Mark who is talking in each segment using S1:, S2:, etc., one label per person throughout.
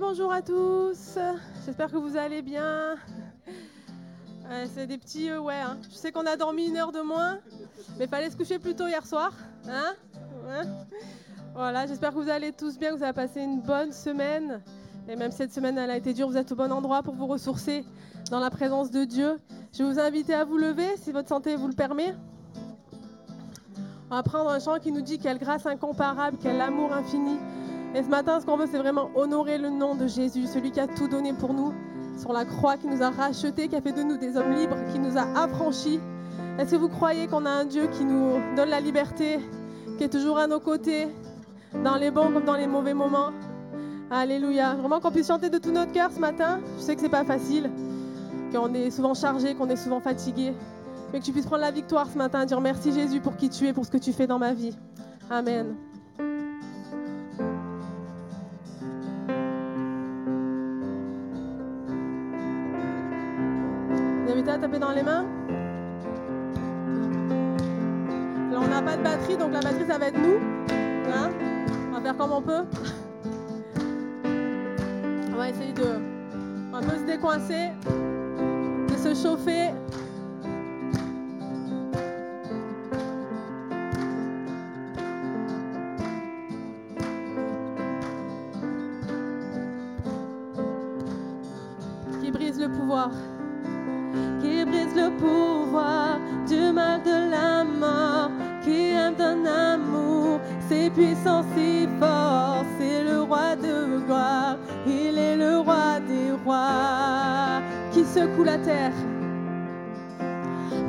S1: Bonjour à tous, j'espère que vous allez bien. c'est des petits euh, ouais. Hein. Je sais qu'on a dormi une heure de moins, mais fallait se coucher plus tôt hier soir. Hein voilà, j'espère que vous allez tous bien, que vous avez passé une bonne semaine. Et même cette semaine, a été dure, vous êtes au bon endroit pour vous ressourcer dans la présence de Dieu. Je vais vous inviter à vous lever si votre santé vous le permet. On va prendre un chant qui nous dit quelle grâce incomparable, quel amour infini. Et ce matin, ce qu'on veut, c'est vraiment honorer le nom de Jésus, celui qui a tout donné pour nous sur la croix, qui nous a rachetés, qui a fait de nous des hommes libres, qui nous a affranchis. Est-ce que vous croyez qu'on a un Dieu qui nous donne la liberté, qui est toujours à nos côtés, dans les bons comme dans les mauvais moments? Alléluia. Vraiment qu'on puisse chanter de tout notre cœur ce matin. Je sais que c'est pas facile, qu'on est souvent chargé, qu'on est souvent fatigué, mais que tu puisses prendre la victoire ce matin, dire merci Jésus pour qui tu es, pour ce que tu fais dans ma vie. Amen. Dans les mains. On n'a pas de batterie, donc la batterie ça va être nous. Hein on va faire comme on peut. On va essayer de se décoincer, de se chauffer. Terre,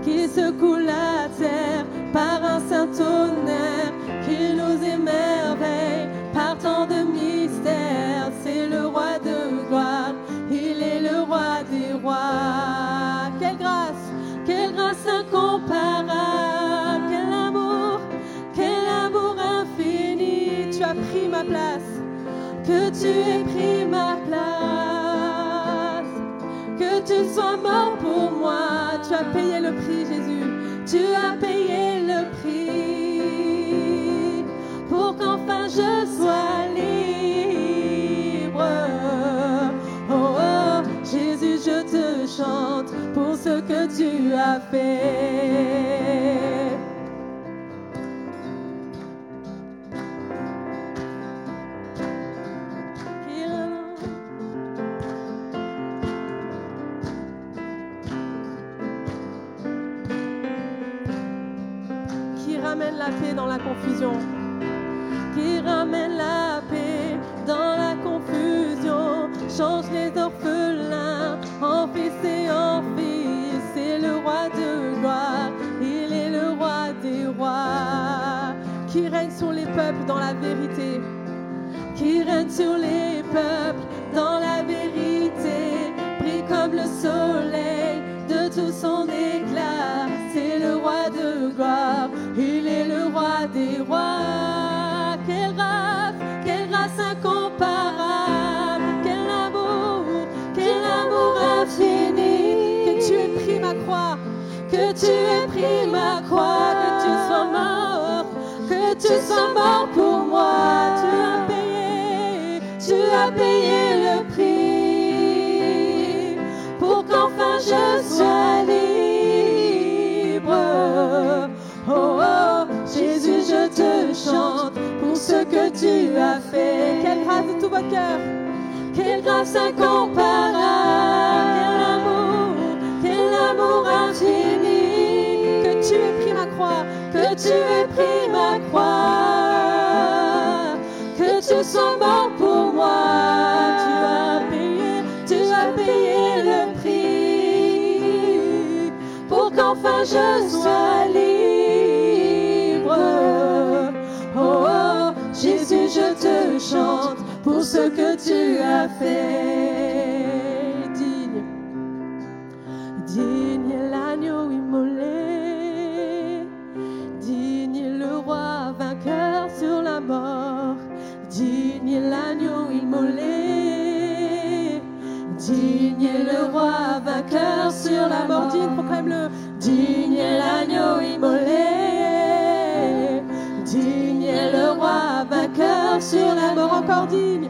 S1: qui secoue la terre par un saint tonnerre, qui nous émerveille par tant de mystères. C'est le roi de gloire, il est le roi des rois incomparable. Quel amour, quel amour infini. Tu as pris ma place, que tu aies pris ma place. Tu sois mort pour moi. Tu as payé le prix, Jésus. Tu as payé le prix pour qu'enfin je sois libre. Oh, oh, Jésus, je te chante pour ce que tu as fait. 150 digne.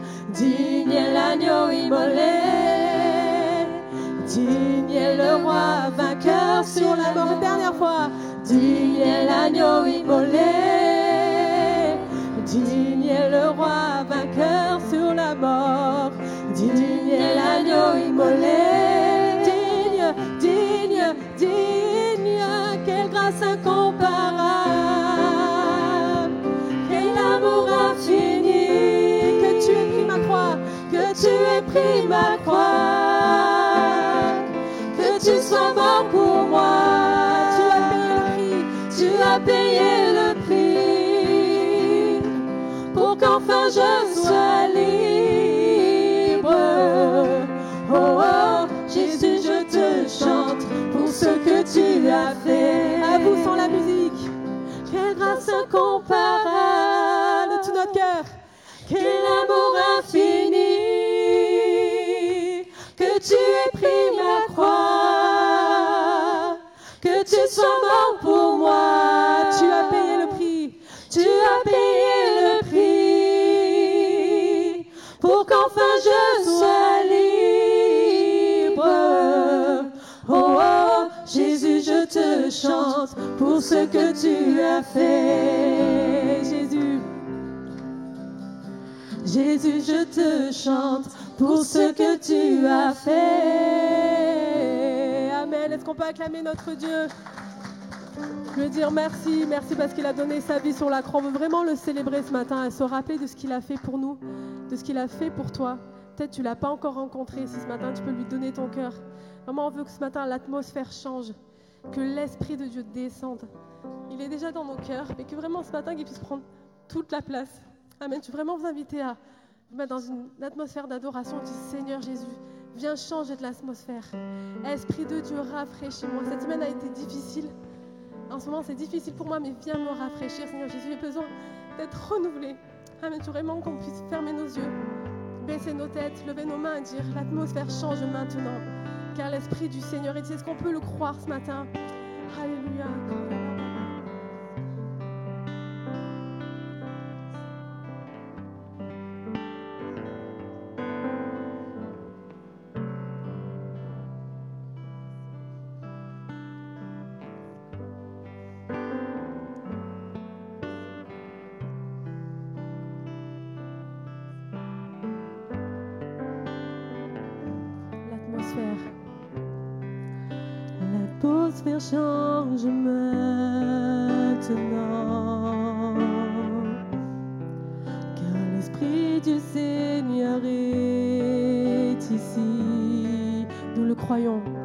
S1: est l'agneau immolé, digne est le roi vainqueur sur la mort. Dernière fois, digne est l'agneau immolé, digne est le roi vainqueur sur la mort, digne est l'agneau immolé, pris ma croix, que tu sois mort pour moi. Tu as payé le prix, tu as payé le prix, pour qu'enfin je sois libre. Oh, oh, Jésus, je te chante pour ce que tu as fait. À vous sans la musique, quelle grâce incomparable de tout notre cœur. Quel amour infini pris ma croix, que tu sois mort pour moi. Tu as payé le prix, tu as payé le prix, pour qu'enfin je sois libre. Oh, oh, Jésus, je te chante pour ce que tu as fait. Jésus. Jésus, je te chante pour ce que tu as fait. Amen. Est-ce qu'on peut acclamer notre Dieu? Je veux dire merci, merci parce qu'il a donné sa vie sur la croix. On veut vraiment le célébrer ce matin et se rappeler de ce qu'il a fait pour nous, de ce qu'il a fait pour toi. Peut-être tu l'as pas encore rencontré. Si ce matin tu peux lui donner ton cœur. Vraiment, on veut que ce matin l'atmosphère change, que l'esprit de Dieu descende. Il est déjà dans nos cœurs, mais que vraiment ce matin il puisse prendre toute la place. Amen. Je veux vraiment vous inviter à mettre dans une atmosphère d'adoration. Du Seigneur Jésus, viens changer de l'atmosphère. Esprit de Dieu, rafraîchis-moi. Cette semaine a été difficile. En ce moment, c'est difficile pour moi, mais viens me rafraîchir, Seigneur Jésus. J'ai besoin d'être renouvelé. Amen. Je vraiment qu'on puisse fermer nos yeux, baisser nos têtes, lever nos mains et dire l'atmosphère change maintenant. Car l'Esprit du Seigneur est Est-ce qu'on peut le croire ce matin? Alléluia. Nous le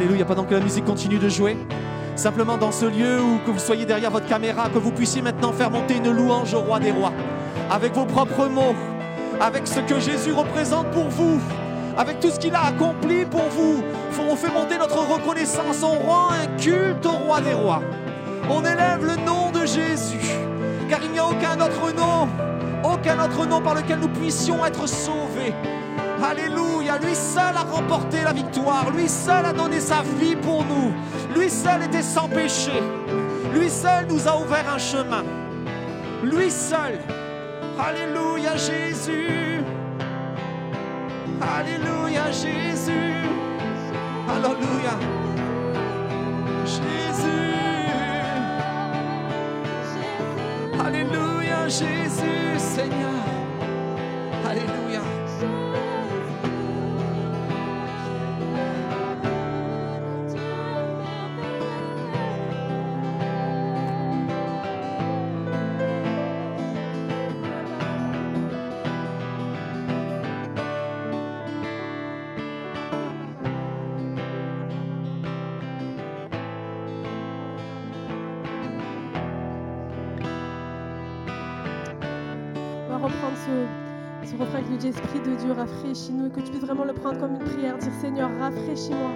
S2: Alléluia, pendant que la musique continue de jouer. Simplement dans ce lieu où que vous soyez derrière votre caméra, que vous puissiez maintenant faire monter une louange au roi des rois, avec vos propres mots, avec ce que Jésus représente pour vous, avec tout ce qu'il a accompli pour vous. On fait monter notre reconnaissance, on rend un culte au roi des rois. On élève le nom de Jésus, car il n'y a aucun autre nom, aucun autre nom par lequel nous puissions être sauvés Alléluia, lui seul a remporté la victoire, lui seul a donné sa vie pour nous, lui seul était sans péché, lui seul nous a ouvert un chemin, lui seul. Alléluia Jésus, Alléluia Jésus, Alléluia. Jésus, Alléluia Jésus Seigneur, Alléluia.
S1: Dieu, rafraîchis-nous et que tu puisses vraiment le prendre comme une prière. Dire Seigneur, rafraîchis-moi.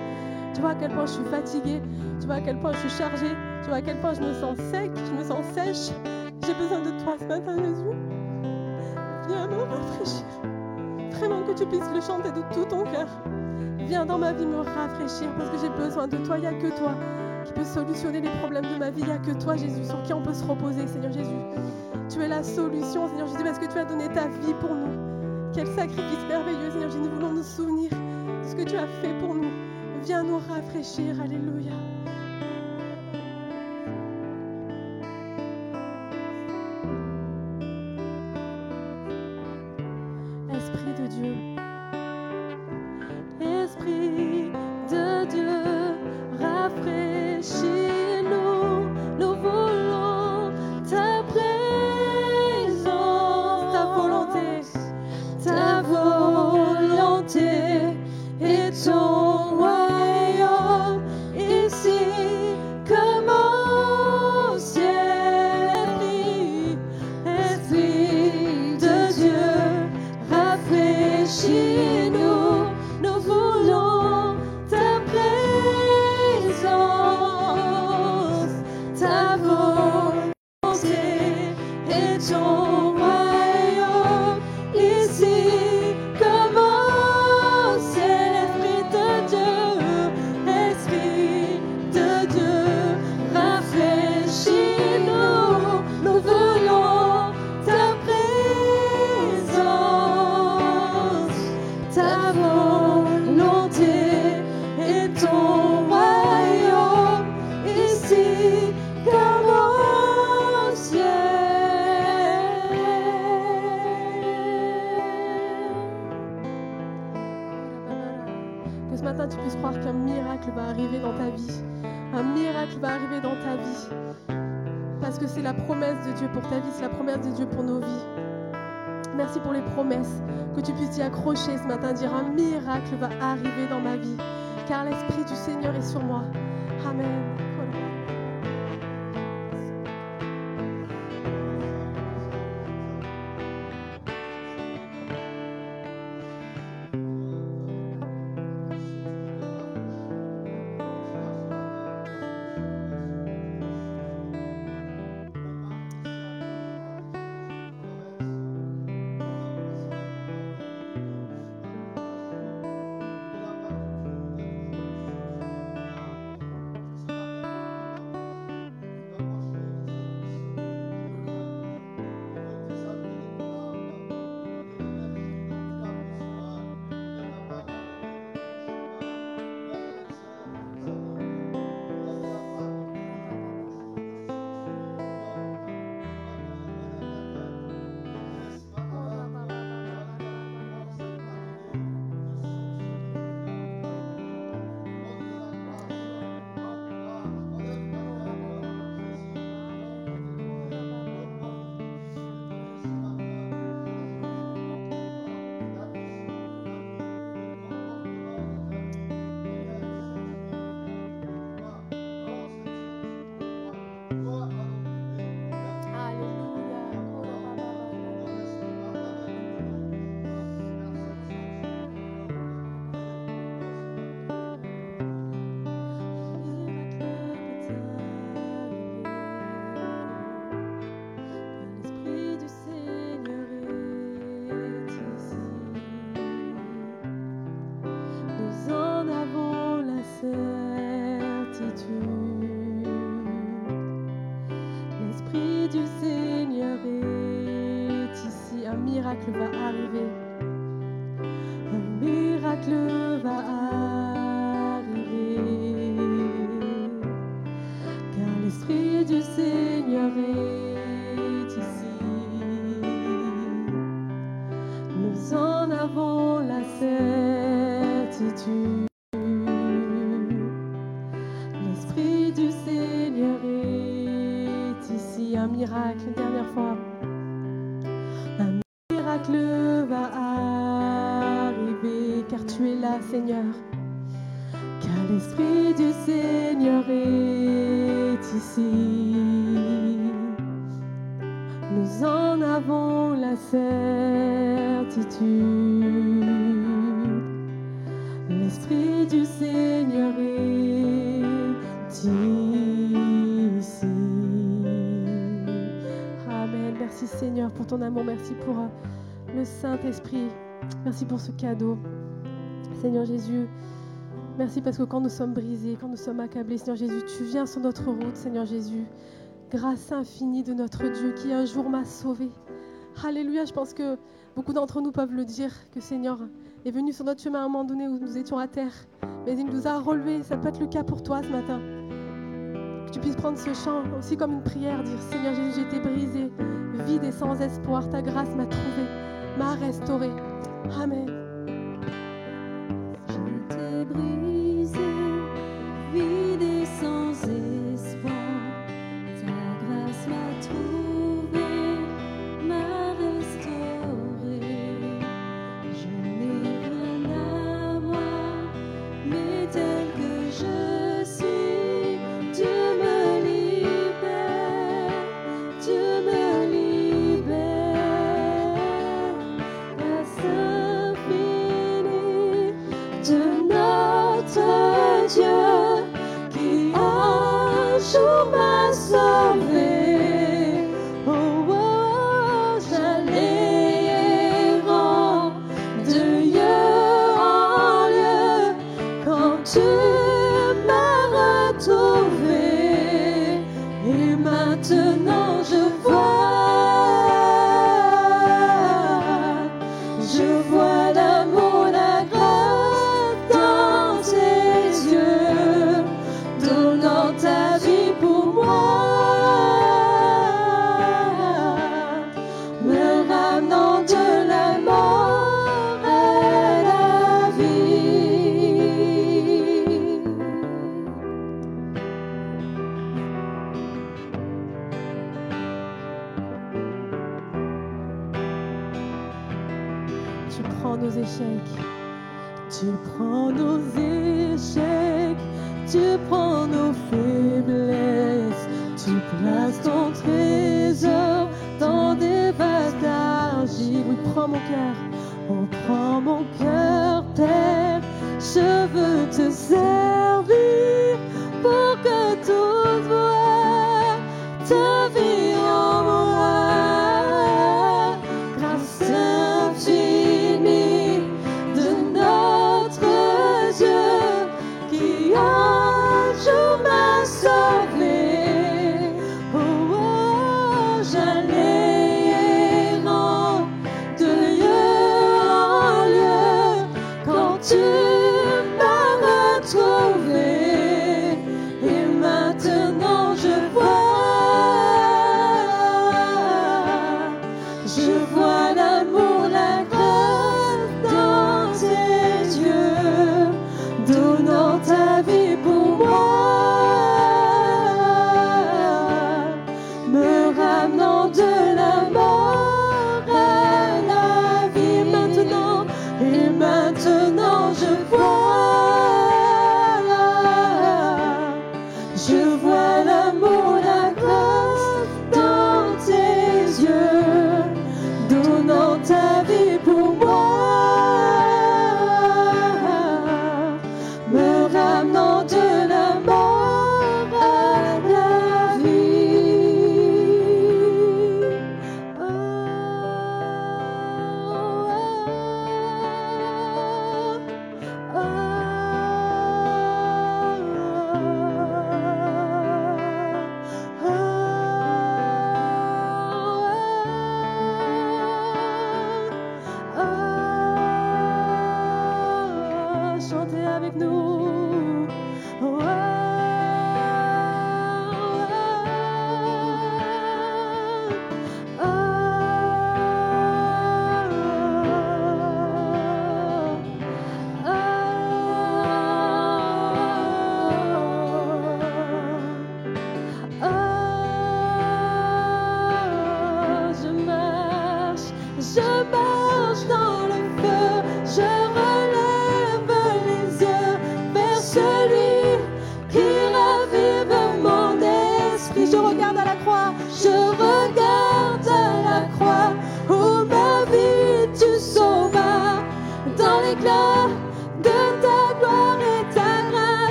S1: Tu vois à quel point je suis fatiguée, tu vois à quel point je suis chargée, tu vois à quel point je me sens sec, je me sens sèche. J'ai besoin de toi ce matin, Jésus. Viens me rafraîchir. Vraiment que tu puisses le chanter de tout ton cœur. Viens dans ma vie me rafraîchir parce que j'ai besoin de toi. Il n'y a que toi qui peux solutionner les problèmes de ma vie. Il n'y a que toi, Jésus, sur qui on peut se reposer, Seigneur Jésus. Tu es la solution, Seigneur Jésus, parce que tu as donné ta vie pour nous. Quel sacrifice merveilleux, Seigneur. Nous voulons nous souvenir de ce que tu as fait pour nous. Viens nous rafraîchir. Alléluia. Saint-Esprit. Merci pour ce cadeau. Seigneur Jésus, merci parce que quand nous sommes brisés, quand nous sommes accablés, Seigneur Jésus, tu viens sur notre route, Seigneur Jésus. Grâce infinie de notre Dieu qui un jour m'a sauvé. Alléluia, je pense que beaucoup d'entre nous peuvent le dire, que Seigneur est venu sur notre chemin à un moment donné où nous étions à terre, mais il nous a relevés. Ça peut être le cas pour toi ce matin. Que tu puisses prendre ce chant aussi comme une prière, dire Seigneur Jésus, j'étais brisé, vide et sans espoir. Ta grâce m'a trouvé, m'a restauré. Amen.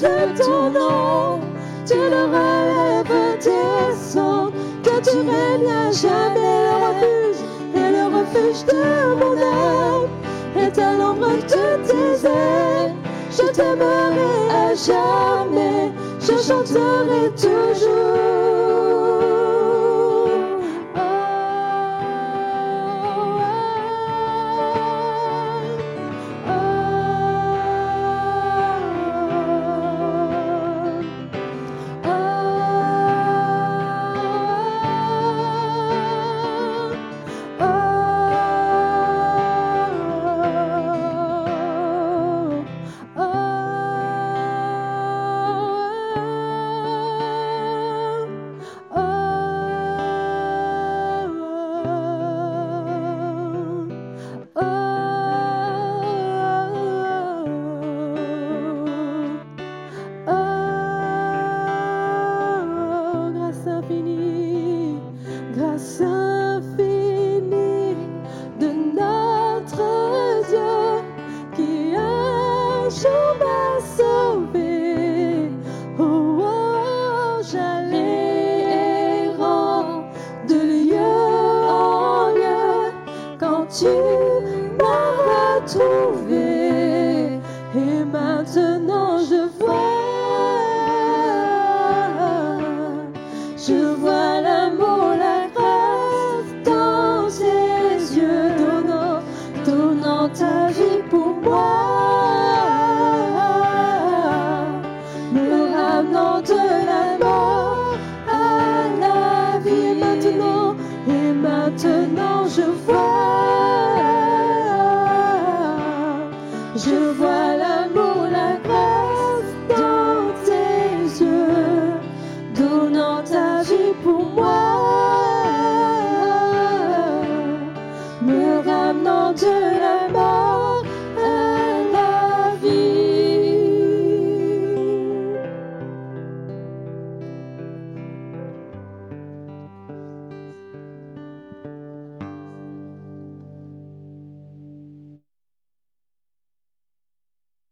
S3: De
S1: ton nom. Tu le relèves tes cendres, que tu règnes jamais le refuge et le refuge de mon âme est à l'ombre de tes ailes. Je t'aimerai à jamais, je chanterai toujours.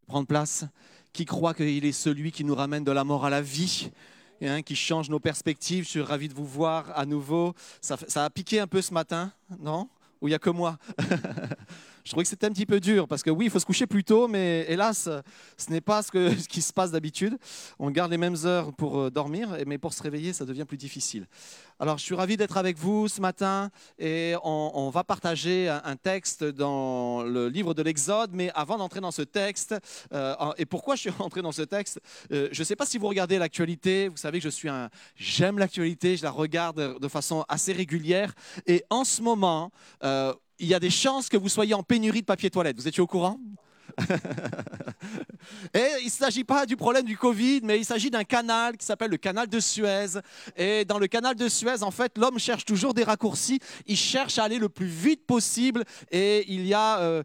S2: Prendre place, qui croit qu'il est celui qui nous ramène de la mort à la vie, hein, qui change nos perspectives. Je suis ravi de vous voir à nouveau. Ça, ça a piqué un peu ce matin, non? Ou il n'y a que moi? Je trouvais que c'était un petit peu dur parce que oui, il faut se coucher plus tôt, mais hélas, ce n'est pas ce, qui se passe d'habitude. On garde les mêmes heures pour euh, dormir, mais pour se réveiller, ça devient plus difficile. Alors, je suis ravi d'être avec vous ce matin et on, va partager un, texte dans le livre de l'Exode. Mais avant d'entrer dans ce texte, euh, et pourquoi je suis rentré dans ce texte euh, Je ne sais pas si vous regardez l'actualité. Vous savez que je suis un, j'aime l'actualité, je la regarde de façon assez régulière. Et en ce moment, il y a des chances que vous soyez en pénurie de papier toilette. Vous étiez au courant? Et il ne s'agit pas du problème du Covid, mais il s'agit d'un canal qui s'appelle le canal de Suez. Et dans le canal de Suez, en fait, l'homme cherche toujours des raccourcis. Il cherche à aller le plus vite possible. Et il y a euh,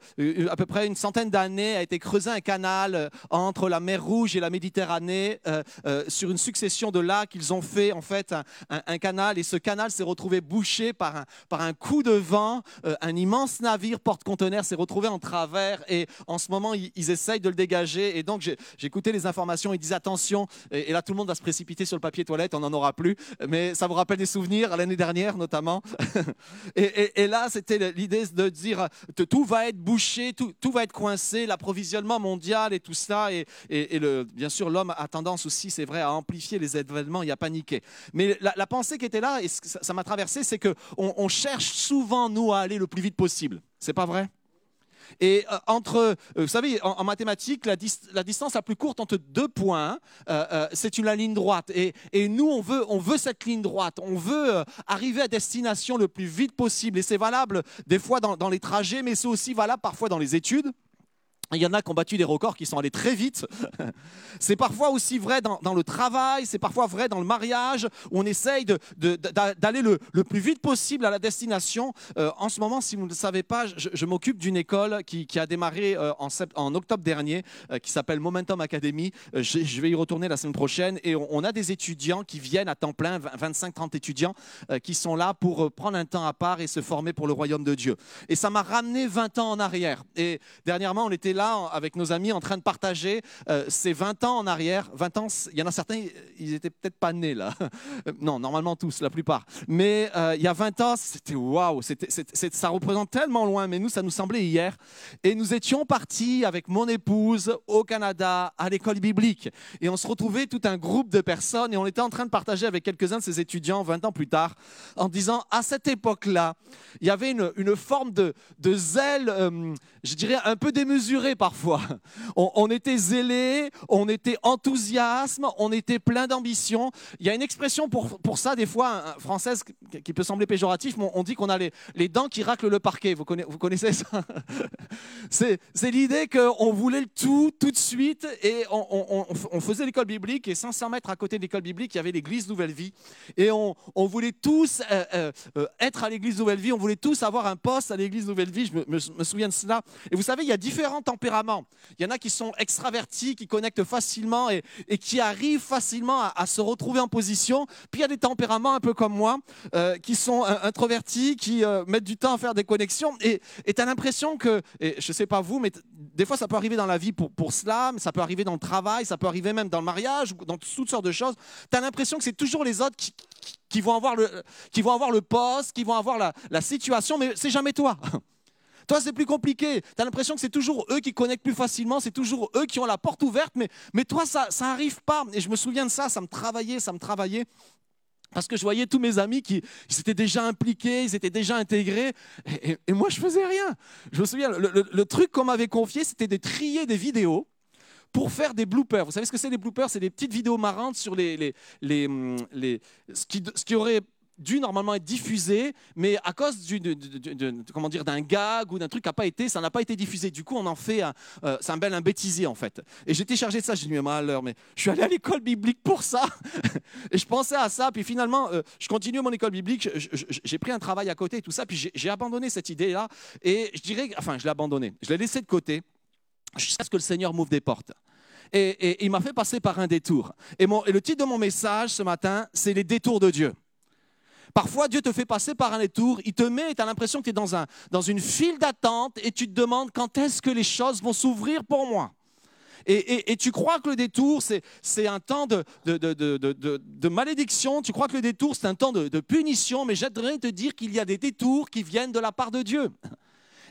S2: à peu près une centaine d'années, a été creusé un canal euh, entre la mer Rouge et la Méditerranée euh, sur une succession de lacs. Ils ont fait en fait un, canal et ce canal s'est retrouvé bouché par un, par un coup de vent. Un immense navire porte-conteneurs s'est retrouvé en travers et en ce moment, ils, essayent de le dégager. Et donc, j'ai écouté les informations. Ils disent attention. Et, là, tout le monde va se précipiter sur le papier toilette. On n'en aura plus. Mais ça vous rappelle des souvenirs l'année dernière, notamment. et, là, c'était l'idée de dire que tout va être bouché, tout, tout va être coincé, l'approvisionnement mondial et tout ça. Et, bien sûr, l'homme a tendance aussi, c'est vrai, à amplifier les événements et à paniquer. Mais la, pensée qui était là, et ça m'a traversé, c'est que on, on cherche souvent, nous, à aller le plus vite possible. C'est pas vrai? Et euh, entre, euh, vous savez, en, mathématiques, la, dis- la distance la plus courte entre deux points, euh, c'est une la ligne droite. Et, nous, on veut, cette ligne droite. On veut arriver à destination le plus vite possible. Et c'est valable des fois dans les trajets, mais c'est aussi valable parfois dans les études. Il y en a qui ont battu des records qui sont allés très vite. C'est parfois aussi vrai dans, le travail, c'est parfois vrai dans le mariage, où on essaye d'aller le, plus vite possible à la destination. Euh, en ce moment, si vous ne le savez pas, je, m'occupe d'une école qui, a démarré euh, en, octobre dernier, euh, qui s'appelle Momentum Academy. Je, vais y retourner la semaine prochaine. Et on, a des étudiants qui viennent à temps plein, 25-30 étudiants, qui sont là pour prendre un temps à part et se former pour le royaume de Dieu. Et ça m'a ramené 20 ans en arrière. Et dernièrement, on était là avec nos amis en train de partager euh, ces 20 ans en arrière. 20 ans, il y en a certains, ils étaient peut-être pas nés là. Euh, non, normalement tous, la plupart. Mais euh, il y a 20 ans, c'était waouh, ça représente tellement loin, mais nous, ça nous semblait hier. Et nous étions partis avec mon épouse au Canada, à l'école biblique. Et on se retrouvait tout un groupe de personnes et on était en train de partager avec quelques-uns de ces étudiants 20 ans plus tard, en disant, à cette époque-là, il y avait une, forme de, de zèle, je dirais, un peu démesuré parfois. On, était zélé, on était enthousiasme, on était plein d'ambition. Il y a une expression pour, pour ça, des fois, française, qui- peut sembler péjoratif, mais on dit qu'on a les, dents qui raclent le parquet. Vous connaissez, ça? C'est l'idée qu'on voulait le tout, tout de suite, et on, faisait l'école biblique, et 500 mètres à côté de l'école biblique, il y avait l'église Nouvelle Vie, et on, voulait tous euh, euh, euh, être à l'église Nouvelle Vie, on voulait tous avoir un poste à l'église Nouvelle Vie, je me, me- souviens de cela. Et vous savez, il y a différents Il y en a qui sont extravertis, qui connectent facilement et, qui arrivent facilement à, se retrouver en position. Puis il y a des tempéraments un peu comme moi, euh, qui sont euh, introvertis, qui euh, mettent du temps à faire des connexions. Et tu as l'impression que, je sais pas vous, mais des fois ça peut arriver dans la vie pour, pour cela, mais ça peut arriver dans le travail, ça peut arriver même dans le mariage, dans toutes sortes de choses. Tu as l'impression que c'est toujours les autres qui vont avoir le, qui vont avoir le poste, qui vont avoir la, la situation, mais c'est jamais toi. Toi, c'est plus compliqué. Tu as l'impression que c'est toujours eux qui connectent plus facilement, c'est toujours eux qui ont la porte ouverte, mais, mais toi, ça ça arrive pas. Et je me souviens de ça, ça me travaillait, ça me travaillait. Parce que je voyais tous mes amis qui ils étaient déjà impliqués, ils étaient déjà intégrés, et, moi je faisais rien. Je me souviens, le, le- le truc qu'on m'avait confié, c'était de trier des vidéos pour faire des bloopers. Vous savez ce que c'est les bloopers? C'est des petites vidéos marrantes sur les, les, les, hum, les- ce, qui, ce qui aurait dû normalement être diffusé, mais à cause du, de- de- de- de- comment dire, d'un gag ou d'un truc qui n'a pas été, ça n'a pas été diffusé. Du coup, on en fait un, euh, c'est un bel bêtisier en fait. Et j'étais chargé de ça. J'ai dit mais malheur, mais je suis allé à l'école biblique pour ça. et je pensais à ça. Puis finalement, euh, je continue mon école biblique. J'ai pris un travail à côté et tout ça. Puis j'ai- abandonné cette idée-là. Et je dirais, enfin, je l'ai abandonné. Je l'ai laissé de côté jusqu'à ce que le Seigneur m'ouvre des portes. Et, il m'a fait passer par un détour. Et, et le titre de mon message ce matin, c'est les détours de Dieu. Parfois, Dieu te fait passer par un détour, il te met et tu as l'impression que tu es dans, un, dans une file d'attente et tu te demandes quand est-ce que les choses vont s'ouvrir pour moi. Et, et- et tu crois que le détour, c'est, un temps de, de, de- de- malédiction, tu crois que le détour, c'est un temps de, de punition, mais j'aimerais te dire qu'il y a des détours qui viennent de la part de Dieu.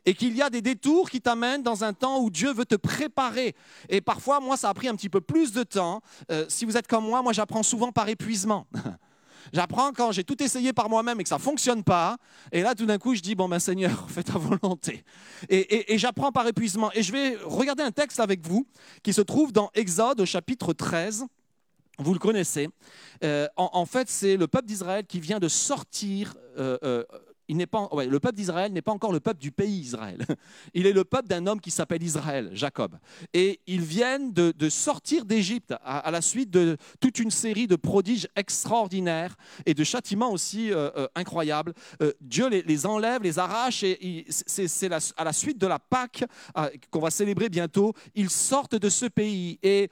S2: Et qu'il y a des détours qui t'amènent dans un temps où Dieu veut te préparer. Et parfois, moi, ça a pris un petit peu plus de temps. Euh, si vous êtes comme moi, moi, j'apprends souvent par épuisement. J'apprends quand j'ai tout essayé par moi-même et que ça ne fonctionne pas. Et là, tout d'un coup, je dis, bon, ben Seigneur, fais ta volonté. Et, j'apprends par épuisement. Et je vais regarder un texte avec vous qui se trouve dans Exode chapitre 13. Vous le connaissez. Euh, en, en fait, c'est le peuple d'Israël qui vient de sortir. euh, euh, le peuple d'Israël n'est pas encore le peuple du pays Israël. Il est le peuple d'un homme qui s'appelle Israël, Jacob. Et ils viennent de, sortir d'Égypte à, la suite de toute une série de prodiges extraordinaires et de châtiments aussi euh, euh, incroyables. Euh, Dieu les, enlève, les arrache et c'est à la suite de la Pâque qu'on va célébrer bientôt. Ils sortent de ce pays et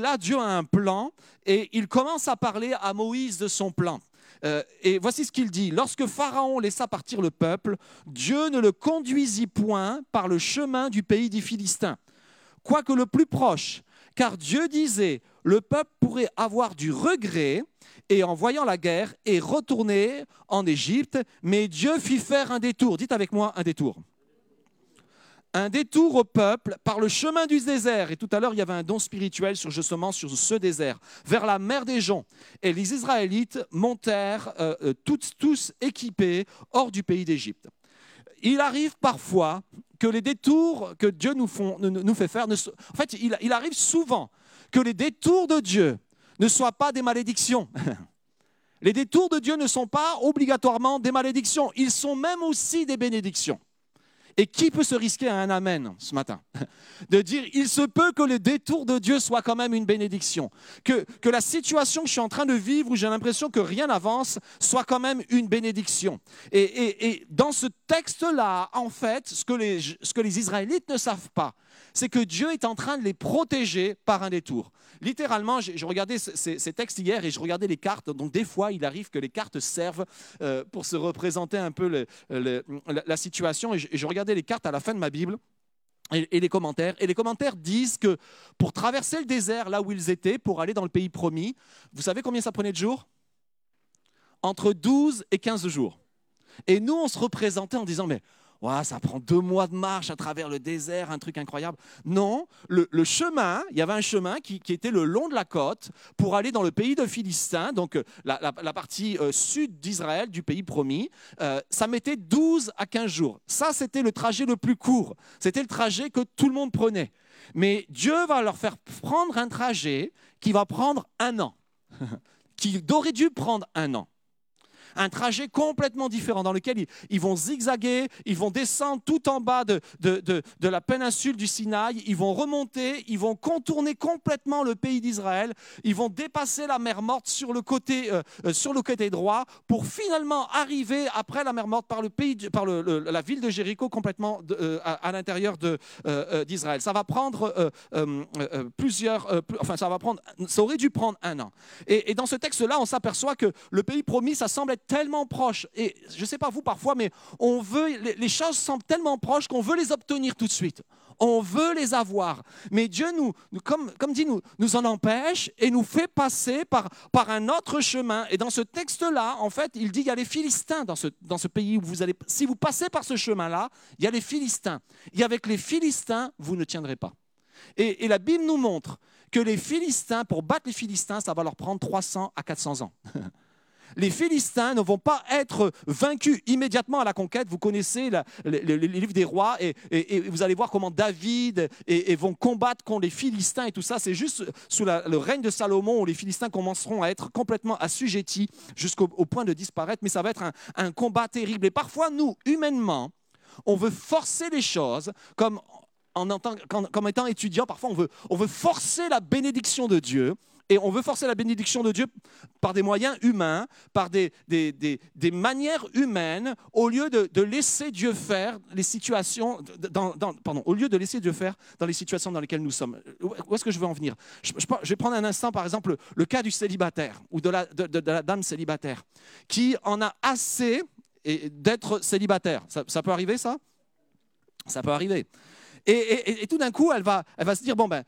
S2: là Dieu a un plan et il commence à parler à Moïse de son plan. Euh, et voici ce qu'il dit. Lorsque Pharaon laissa partir le peuple, Dieu ne le conduisit point par le chemin du pays des Philistins, quoique le plus proche, car Dieu disait, le peuple pourrait avoir du regret et en voyant la guerre et retourner en Égypte, mais Dieu fit faire un détour. Dites avec moi un détour. Un détour au peuple par le chemin du désert. Et tout à l'heure, il y avait un don spirituel sur justement sur ce désert, vers la mer des joncs. Et les Israélites montèrent euh, euh, tous, équipés hors du pays d'Égypte. Il arrive parfois que les détours que Dieu nous, fait faire, en fait, il arrive souvent que les détours de Dieu ne soient pas des malédictions. Les détours de Dieu ne sont pas obligatoirement des malédictions, ils sont même aussi des bénédictions. Et qui peut se risquer à un Amen ce matin De dire, il se peut que le détour de Dieu soit quand même une bénédiction. Que, que la situation que je suis en train de vivre, où j'ai l'impression que rien n'avance, soit quand même une bénédiction. Et, et- et dans ce texte-là, en fait, ce que, les, ce que les Israélites ne savent pas, c'est que Dieu est en train de les protéger par un détour. Littéralement, regardé ce- ces, textes hier et je regardais les cartes. Donc, des fois, il arrive que les cartes servent euh, pour se représenter un peu la situation. Et je, et je regardais les cartes à la fin de ma Bible. Et, les commentaires. Et les commentaires disent que pour traverser le désert, là où ils étaient, pour aller dans le pays promis, vous savez combien ça prenait de jours? Entre 12 et 15 jours. Et nous, on se représentait en disant, mais Ça prend deux mois de marche à travers le désert, un truc incroyable. Non, le, chemin, il y avait un chemin qui, était le long de la côte pour aller dans le pays de Philistins, donc euh, la partie euh, sud d'Israël, du pays promis. Euh, ça mettait 12 à 15 jours. Ça, c'était le trajet le plus court. C'était le trajet que tout le monde prenait. Mais Dieu va leur faire prendre un trajet qui va prendre un an, qui aurait dû prendre un an un trajet complètement différent dans lequel ils, vont zigzaguer, ils vont descendre tout en bas de, de, de- la péninsule du Sinaï, ils vont remonter, ils vont contourner complètement le pays d'Israël, ils vont dépasser la mer morte sur le côté, euh, euh, sur le côté droit pour finalement arriver après la mer morte par, le pays, par le- la ville de Jéricho complètement euh, à, à l'intérieur d'Israël. Ça va prendre plusieurs, plus- enfin ça va prendre, ça aurait dû prendre un an. Et dans ce texte-là, on s'aperçoit que le pays promis, ça semble être tellement proche. Et je ne sais pas vous parfois, mais on veut, les, choses semblent tellement proches qu'on veut les obtenir tout de suite. On veut les avoir. Mais Dieu, nous, comme, comme dit, nous, nous en empêche et nous fait passer par, par un autre chemin. Et dans ce texte-là, en fait, il dit il y a les Philistins dans ce, dans ce pays où vous allez. Si vous passez par ce chemin-là, il y a les Philistins. Et avec les Philistins, vous ne tiendrez pas. Et la Bible nous montre que les Philistins, pour battre les Philistins, ça va leur prendre 300 à 400 ans. Les Philistins ne vont pas être vaincus immédiatement à la conquête. Vous connaissez les, livres des rois et, vous allez voir comment David et, vont combattre contre les Philistins et tout ça. C'est juste sous le règne de Salomon où les Philistins commenceront à être complètement assujettis jusqu'au au point de disparaître. Mais ça va être un, combat terrible. Et parfois, nous, humainement, on veut forcer les choses comme en étant étudiant, parfois on veut forcer la bénédiction de Dieu. Et on veut forcer la bénédiction de Dieu par des moyens humains, par des, des, des- manières humaines, au lieu de, de laisser Dieu faire les situations, dans, pardon, au lieu de laisser Dieu faire dans les situations dans lesquelles nous sommes. Où est-ce que je veux en venir? Je, vais prendre un instant, par exemple, le cas du célibataire ou de la, de- la dame célibataire qui en a assez d'être célibataire. Ça, peut arriver, ça? Ça peut arriver. Et, et- et tout d'un coup, elle va, elle va se dire, bon, ben,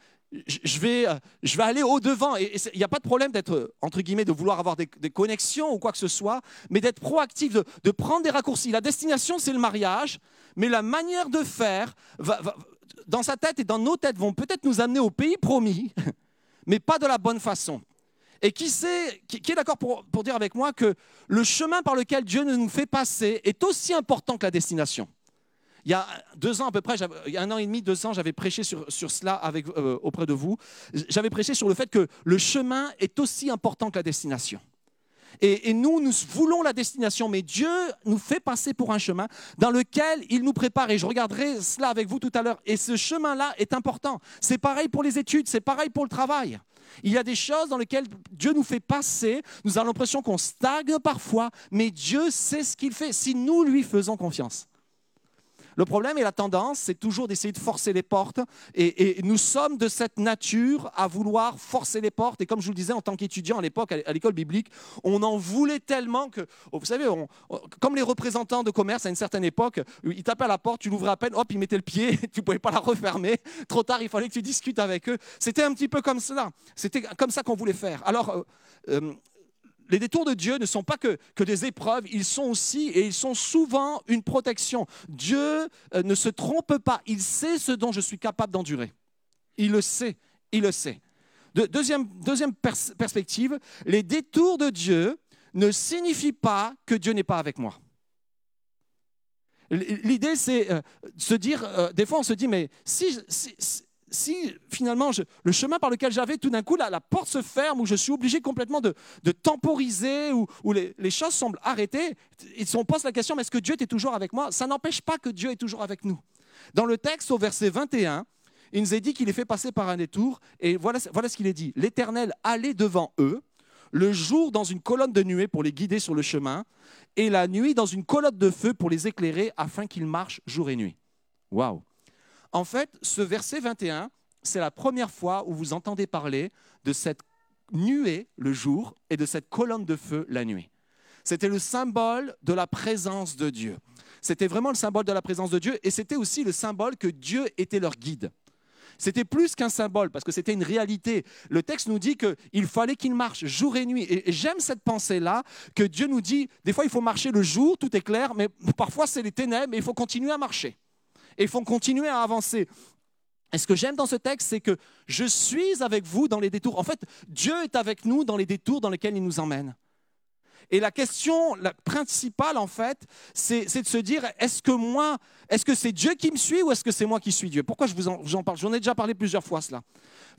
S2: je je vais, euh, je vais aller au-devant. Et il n'y a pas de problème d'être, euh, entre guillemets, de vouloir avoir des, connexions ou quoi que ce soit, mais d'être proactif, de, prendre des raccourcis. La destination, c'est le mariage, mais la manière de faire, dans sa tête et dans nos têtes, vont peut-être nous amener au pays promis, mais pas de la bonne façon. Et qui, sait, est d'accord pour dire avec moi que le chemin par lequel Dieu nous fait passer est aussi important que la destination il y a deux ans à peu près, il y a un an et demi, deux ans, j'avais prêché sur, cela euh, auprès de vous. J'avais prêché sur le fait que le chemin est aussi important que la destination. Et nous, nous voulons la destination, mais Dieu nous fait passer pour un chemin dans lequel il nous prépare. Et je regarderai cela avec vous tout à l'heure. Et ce chemin-là est important. C'est pareil pour les études, c'est pareil pour le travail. Il y a des choses dans lesquelles Dieu nous fait passer. Nous avons l'impression qu'on stagne parfois, mais Dieu sait ce qu'il fait si nous lui faisons confiance. Le problème et la tendance, c'est toujours d'essayer de forcer les portes. Et, nous sommes de cette nature à vouloir forcer les portes. Et comme je vous le disais, en tant qu'étudiant à l'époque, à l'école biblique, on en voulait tellement que, oh, vous savez, comme les représentants de commerce à une certaine époque, ils tapaient à la porte, tu l'ouvrais à peine, hop, ils mettaient le pied, tu ne pouvais pas la refermer. Trop tard, il fallait que tu discutes avec eux. C'était un petit peu comme cela. C'était comme ça qu'on voulait faire. Alors, euh, euh, les détours de Dieu ne sont pas que, des épreuves, ils sont aussi et ils sont souvent une protection. Dieu euh, ne se trompe pas, il sait ce dont je suis capable d'endurer. Il le sait, il le sait. De- deuxième deuxième pers- perspective, les détours de Dieu ne signifient pas que Dieu n'est pas avec moi. L'idée, c'est euh, se dire, euh, des fois on se dit, mais si, si, si- si, finalement le chemin par lequel j'avais, tout d'un coup, la, porte se ferme, ou je suis obligé complètement de, temporiser, ou, ou les, choses semblent arrêtées, on pose la question, mais est-ce que Dieu est toujours avec moi? Ça n'empêche pas que Dieu est toujours avec nous. Dans le texte, au verset 21, il nous est dit qu'il est fait passer par un détour, et voilà, voilà ce qu'il est dit. L'Éternel allait devant eux, le jour dans une colonne de nuée pour les guider sur le chemin, et la nuit dans une colonne de feu pour les éclairer afin qu'ils marchent jour et nuit. Waouh En fait, ce verset 21, c'est la première fois où vous entendez parler de cette nuée le jour et de cette colonne de feu la nuit. C'était le symbole de la présence de Dieu. C'était vraiment le symbole de la présence de Dieu et c'était aussi le symbole que Dieu était leur guide. C'était plus qu'un symbole parce que c'était une réalité. Le texte nous dit qu'il fallait qu'ils marchent jour et nuit. Et j'aime cette pensée-là que Dieu nous dit, des fois il faut marcher le jour, tout est clair, mais parfois c'est les ténèbres, mais il faut continuer à marcher. Et faut continuer à avancer. Et ce que j'aime dans ce texte, c'est que je suis avec vous dans les détours. En fait, Dieu est avec nous dans les détours dans lesquels il nous emmène. Et la question principale, en fait, c'est de se dire, est-ce que moi, est-ce que c'est Dieu qui me suit ou est-ce que c'est moi qui suis Dieu? Pourquoi je vous en, parle? J'en ai déjà parlé plusieurs fois cela.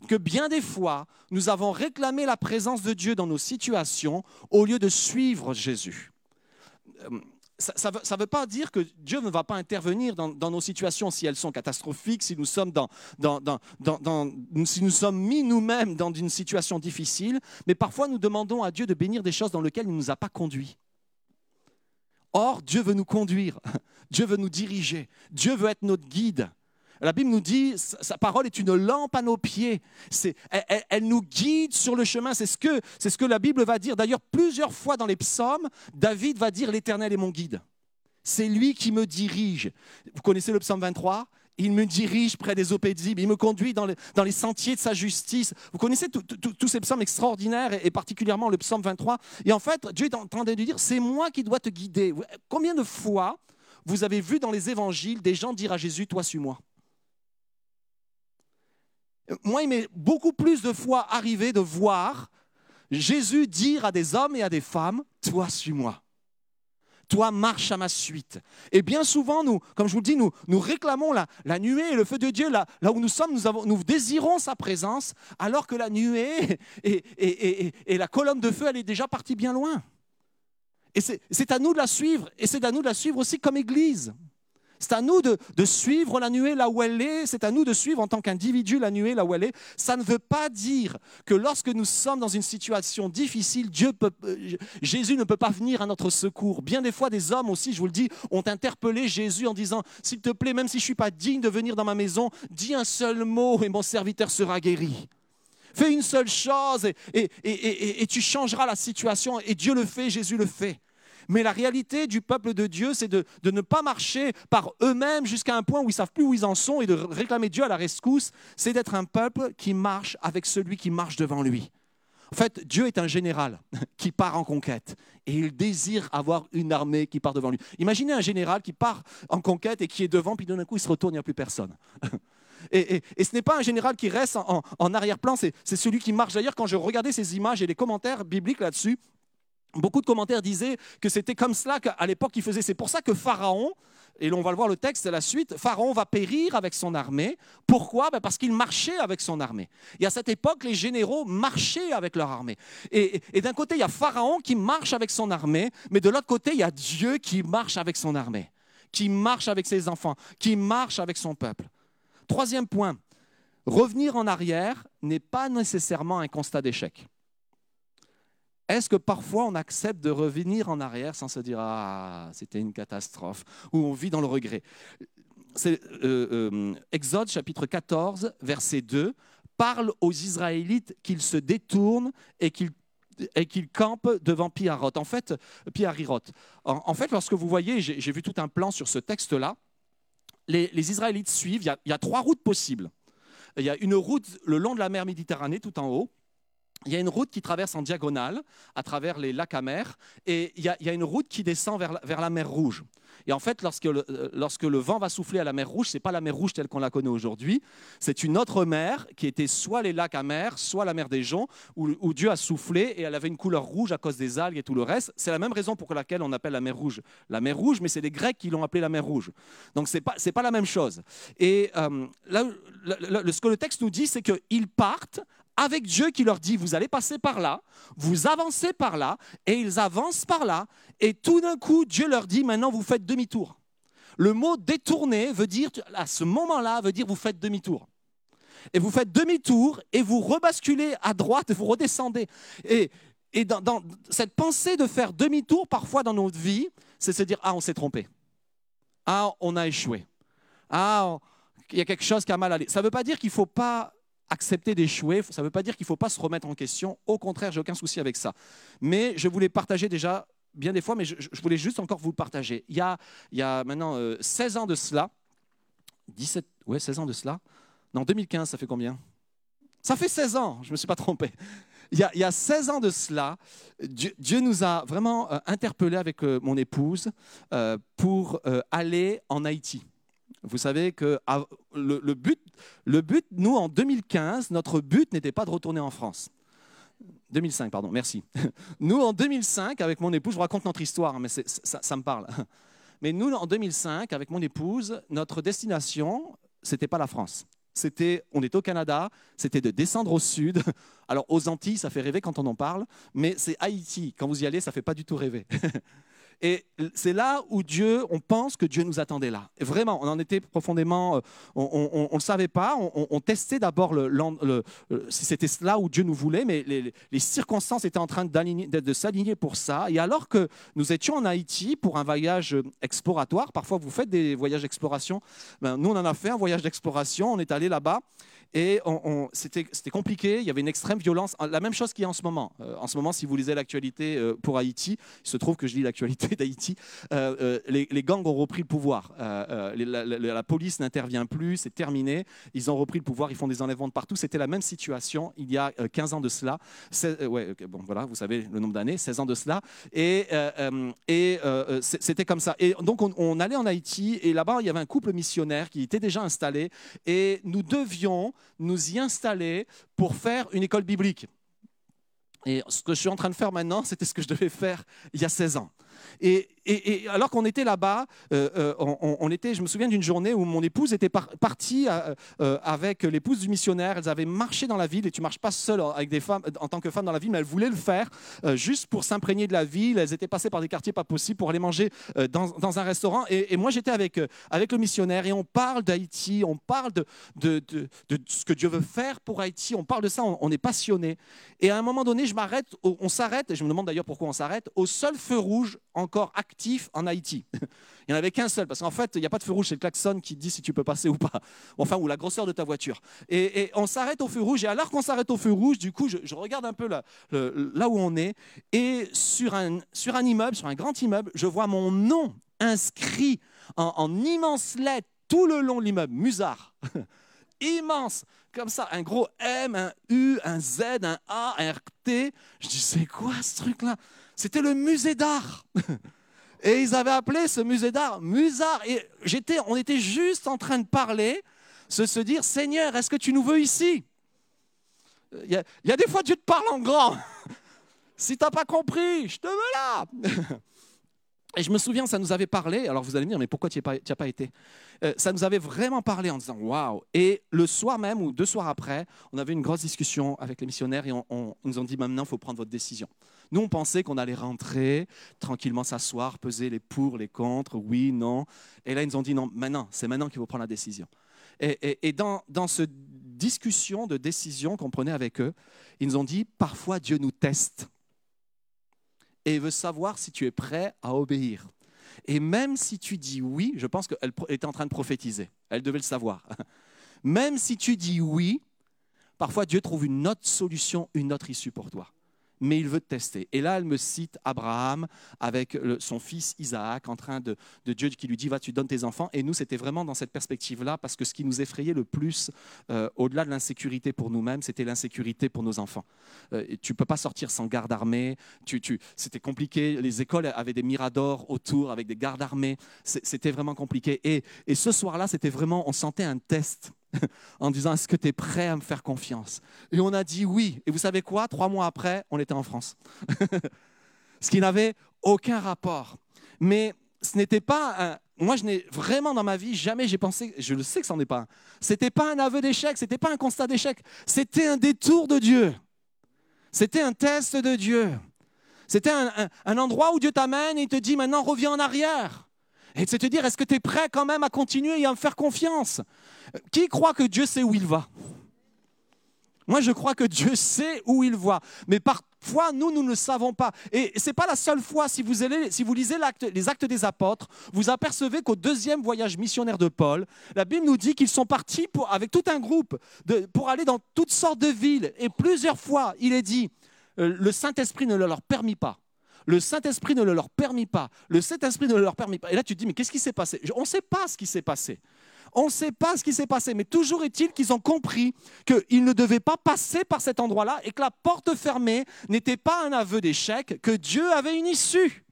S2: Que bien des fois, nous avons réclamé la présence de Dieu dans nos situations au lieu de suivre Jésus. Euh, ça ne veut, pas dire que Dieu ne va pas intervenir dans, nos situations si elles sont catastrophiques, si nous sommes, si nous sommes mis nous-mêmes dans une situation difficile, mais parfois nous demandons à Dieu de bénir des choses dans lesquelles il ne nous a pas conduits. Or, Dieu veut nous conduire, Dieu veut nous diriger, Dieu veut être notre guide. La Bible nous dit, sa parole est une lampe à nos pieds. Elle, nous guide sur le chemin. C'est ce, que, la Bible va dire. D'ailleurs, plusieurs fois dans les psaumes, David va dire, l'Éternel est mon guide. C'est lui qui me dirige. Vous connaissez le psaume 23 il me dirige près des eaux il me conduit dans les, dans les sentiers de sa justice. Vous connaissez tous ces psaumes extraordinaires et, et, particulièrement le psaume 23. Et en fait, Dieu est en train de lui dire, c'est moi qui dois te guider. Combien de fois vous avez vu dans les évangiles des gens dire à Jésus, toi suis-moi? Moi, il m'est beaucoup plus de fois arrivé de voir Jésus dire à des hommes et à des femmes, toi, suis-moi. Toi, marche à ma suite. Et bien souvent, nous, comme je vous le dis, nous, réclamons la, nuée et le feu de Dieu. Là, où nous sommes, nous, désirons sa présence, alors que la nuée et, et la colonne de feu, elle est déjà partie bien loin. Et c'est à nous de la suivre. Et c'est à nous de la suivre aussi comme Église. C'est à nous de, suivre la nuée là où elle est, c'est à nous de suivre en tant qu'individu la nuée là où elle est. Ça ne veut pas dire que lorsque nous sommes dans une situation difficile, Dieu peut, Jésus ne peut pas venir à notre secours. Bien des fois, des hommes aussi, je vous le dis, ont interpellé Jésus en disant, s'il te plaît, même si je ne suis pas digne de venir dans ma maison, dis un seul mot et mon serviteur sera guéri. Fais une seule chose et tu changeras la situation. Et Dieu le fait, Jésus le fait. Mais la réalité du peuple de Dieu, c'est de, ne pas marcher par eux-mêmes jusqu'à un point où ils ne savent plus où ils en sont et de réclamer Dieu à la rescousse. C'est d'être un peuple qui marche avec celui qui marche devant lui. En fait, Dieu est un général qui part en conquête et il désire avoir une armée qui part devant lui. Imaginez un général qui part en conquête et qui est devant, puis d'un coup il se retourne, il n'y a plus personne. Et, ce n'est pas un général qui reste en, en, en arrière-plan, c'est celui qui marche. D'ailleurs, quand je regardais ces images et les commentaires bibliques là-dessus, beaucoup de commentaires disaient que c'était comme cela qu'à l'époque ils faisaient. C'est pour ça que Pharaon, et on va le voir le texte, c'est la suite, Pharaon va périr avec son armée. Pourquoi? Ben Parce qu'il marchait avec son armée. Et à cette époque, les généraux marchaient avec leur armée. Et d'un côté, il y a Pharaon qui marche avec son armée, mais de l'autre côté, il y a Dieu qui marche avec son armée, qui marche avec ses enfants, qui marche avec son peuple. Troisième point, revenir en arrière n'est pas nécessairement un constat d'échec. Est-ce que parfois on accepte de revenir en arrière sans se dire Ah, c'était une catastrophe, ou on vit dans le regret? C'est, euh, euh, Exode chapitre 14, verset 2, parle aux Israélites qu'ils se détournent et qu'ils et devant Piarot. En fait. En, fait, lorsque vous voyez, j'ai, j'ai vu tout un plan sur ce texte-là, les, les Israélites suivent, il y, a, il y a trois routes possibles. Il y a une route le long de la mer Méditerranée, tout en haut, il y a une route qui traverse en diagonale à travers les lacs amers et il y a, une route qui descend vers, la- mer Rouge. Et en fait, lorsque le, euh, vent va souffler à la mer Rouge, ce n'est pas la mer Rouge telle qu'on la connaît aujourd'hui, c'est une autre mer qui était soit les lacs amers, soit la mer des Joncs, où, Dieu a soufflé et elle avait une couleur rouge à cause des algues et tout le reste. C'est la même raison pour laquelle on appelle la mer Rouge la mer Rouge, mais c'est les Grecs qui l'ont appelée la mer Rouge. Donc ce n'est pas, pas la même chose. Et euh, là, ce que le texte nous dit, c'est qu'ils partent avec Dieu qui leur dit, vous allez passer par là, vous avancez par là, et ils avancent par là, et tout d'un coup, Dieu leur dit, maintenant vous faites demi-tour. Le mot détourner veut dire, à ce moment-là, veut dire vous faites demi-tour. Et vous faites demi-tour et vous rebasculez à droite vous redescendez. Et, et dans, dans cette pensée de faire demi-tour, parfois dans notre vie, c'est se dire, ah, on s'est trompé. Ah, on a échoué. Ah, il y a quelque chose qui a mal allé. Ça ne veut pas dire qu'il ne faut pas accepter d'échouer, ça ne veut pas dire qu'il ne faut pas se remettre en question. Au contraire, j'ai aucun souci avec ça. Mais je voulais partager déjà bien des fois, mais je, voulais juste encore vous le partager. Il y a, maintenant euh, 16 ans de cela, 17, ouais, 16 ans de cela. Non, 2015, ça fait combien? Ça fait 16 ans, je ne me suis pas trompé. Il y, a, il y a 16 ans de cela, Dieu, nous a vraiment euh, interpellés avec euh, mon épouse euh, pour euh, aller en Haïti. Vous savez que le, but, le but, nous, en 2015, notre but n'était pas de retourner en France. 2005, pardon, merci. Nous, en 2005, avec mon épouse, je vous raconte notre histoire, mais ça, ça me parle. Mais nous, en 2005, avec mon épouse, notre destination, c'était pas la France. C'était, on était au Canada, c'était de descendre au sud. Alors aux Antilles, ça fait rêver quand on en parle, mais c'est Haïti. Quand vous y allez, ça fait pas du tout rêver. Et c'est là où Dieu, on pense que Dieu nous attendait là. Vraiment, on en était profondément, euh, on ne le savait pas. On, testait d'abord si c'était là où Dieu nous voulait, mais les, circonstances étaient en train de, s'aligner pour ça. Et alors que nous étions en Haïti pour un voyage exploratoire, parfois vous faites des voyages d'exploration. Ben, nous, on en a fait un voyage d'exploration. On est allé là-bas. Et c'était compliqué, il y avait une extrême violence, la même chose qu'il y a en ce moment. Euh, en ce moment, si vous lisez l'actualité euh, pour Haïti, il se trouve que je lis l'actualité d'Haïti, euh, les, gangs ont repris le pouvoir. La, police n'intervient plus, c'est terminé. Ils ont repris le pouvoir, ils font des enlèvements de partout. C'était la même situation il y a euh, 15 ans de cela. Ouais, bon, voilà, vous savez le nombre d'années, 16 ans de cela. Et, c'était comme ça. Et donc, on, on allait en Haïti, et là-bas, il y avait un couple missionnaire qui était déjà installé, et nous devions nous y installer pour faire une école biblique. Et ce que je suis en train de faire maintenant, c'était ce que je devais faire il y a 16 ans. Et, alors qu'on était là-bas, euh, euh, on, était, je me souviens d'une journée où mon épouse était par- partie euh, avec l'épouse du missionnaire. Elles avaient marché dans la ville, et tu marches pas seule avec des femmes en tant que femme dans la ville, mais elles voulaient le faire juste pour s'imprégner de la ville. Elles étaient passées par des quartiers pas possibles pour aller manger dans, un restaurant. Et, moi, j'étais avec, avec le missionnaire et on parle d'Haïti, on parle de, de, de- ce que Dieu veut faire pour Haïti, on parle de ça, on, on est passionné. Et à un moment donné, je m'arrête, on s'arrête, et je me demande d'ailleurs pourquoi on s'arrête, au seul feu rouge encore actif en Haïti. Il n'y en avait qu'un seul, parce qu'en fait, il n'y a pas de feu rouge, c'est le klaxon qui dit si tu peux passer ou pas. Enfin, ou la grosseur de ta voiture. Et, on s'arrête au feu rouge, et alors qu'on s'arrête au feu rouge, du coup, je, regarde un peu là, où on est, et sur un, immeuble, sur un grand immeuble, je vois mon nom inscrit en, en immense lettres tout le long de l'immeuble, Musard. Immense, comme ça, un gros M, un U, un Z, un A, un RT. Je dis, c'est quoi ce truc-là? C'était le musée d'art. Et ils avaient appelé ce musée d'art Musard. Et j'étais, on était juste en train de parler, se, se dire, Seigneur, est-ce que tu nous veux ici? Il y, a, des fois, Dieu te parle en grand. Si t'as pas compris, je te veux là. Et je me souviens, ça nous avait parlé. Alors vous allez me dire, mais pourquoi tu n'y as, pas été? Euh, Ça nous avait vraiment parlé en disant waouh. Et le soir même ou deux soirs après, on avait une grosse discussion avec les missionnaires et on, nous ont dit maintenant, il faut prendre votre décision. Nous, on pensait qu'on allait rentrer, tranquillement s'asseoir, peser les pour, les contre, oui, non. Et là, ils nous ont dit non, maintenant, c'est maintenant qu'il faut prendre la décision. Et, dans, dans cette discussion de décision qu'on prenait avec eux, ils nous ont dit parfois Dieu nous teste et veut savoir si tu es prêt à obéir. Et même si tu dis oui, je pense qu'elle était en train de prophétiser, elle devait le savoir. Même si tu dis oui, parfois Dieu trouve une autre solution, une autre issue pour toi mais il veut te tester. Et là, elle me cite Abraham avec son fils Isaac, en train de, Dieu qui lui dit, va, tu donnes tes enfants. Et nous, c'était vraiment dans cette perspective-là, parce que ce qui nous effrayait le plus, euh, au-delà de l'insécurité pour nous-mêmes, c'était l'insécurité pour nos enfants. Euh, tu ne peux pas sortir sans garde armée, tu, c'était compliqué, les écoles avaient des miradors autour avec des gardes armés, c'était vraiment compliqué. Et, et ce soir-là, c'était vraiment, on sentait un test en disant Est-ce que tu es prêt à me faire confiance? Et on a dit oui. Et vous savez quoi? Trois mois après, on était en France. ce qui n'avait aucun rapport. Mais ce n'était pas un. Moi, je n'ai vraiment dans ma vie jamais pensé, je le sais que ce n'en est pas un. C'était pas un aveu d'échec, c'était pas un constat d'échec, c'était un détour de Dieu. C'était un test de Dieu. C'était un, un endroit où Dieu t'amène et il te dit maintenant reviens en arrière. Et c'est te dire, est-ce que tu es prêt quand même à continuer et à me faire confiance? Qui croit que Dieu sait où il va? Moi, je crois que Dieu sait où il va. Mais parfois, nous, nous ne le savons pas. Et ce n'est pas la seule fois, si vous, lisez les actes des apôtres, vous apercevez qu'au deuxième voyage missionnaire de Paul, la Bible nous dit qu'ils sont partis avec tout un groupe pour aller dans toutes sortes de villes. Et plusieurs fois, il est dit, euh, le Saint-Esprit ne le leur permit pas. Le Saint-Esprit ne le leur permet pas. Le Saint-Esprit ne le leur permet pas. Et là, tu te dis, mais qu'est-ce qui s'est passé? On ne sait pas ce qui s'est passé. On ne sait pas ce qui s'est passé, mais toujours est-il qu'ils ont compris qu'ils ne devaient pas passer par cet endroit-là et que la porte fermée n'était pas un aveu d'échec, que Dieu avait une issue.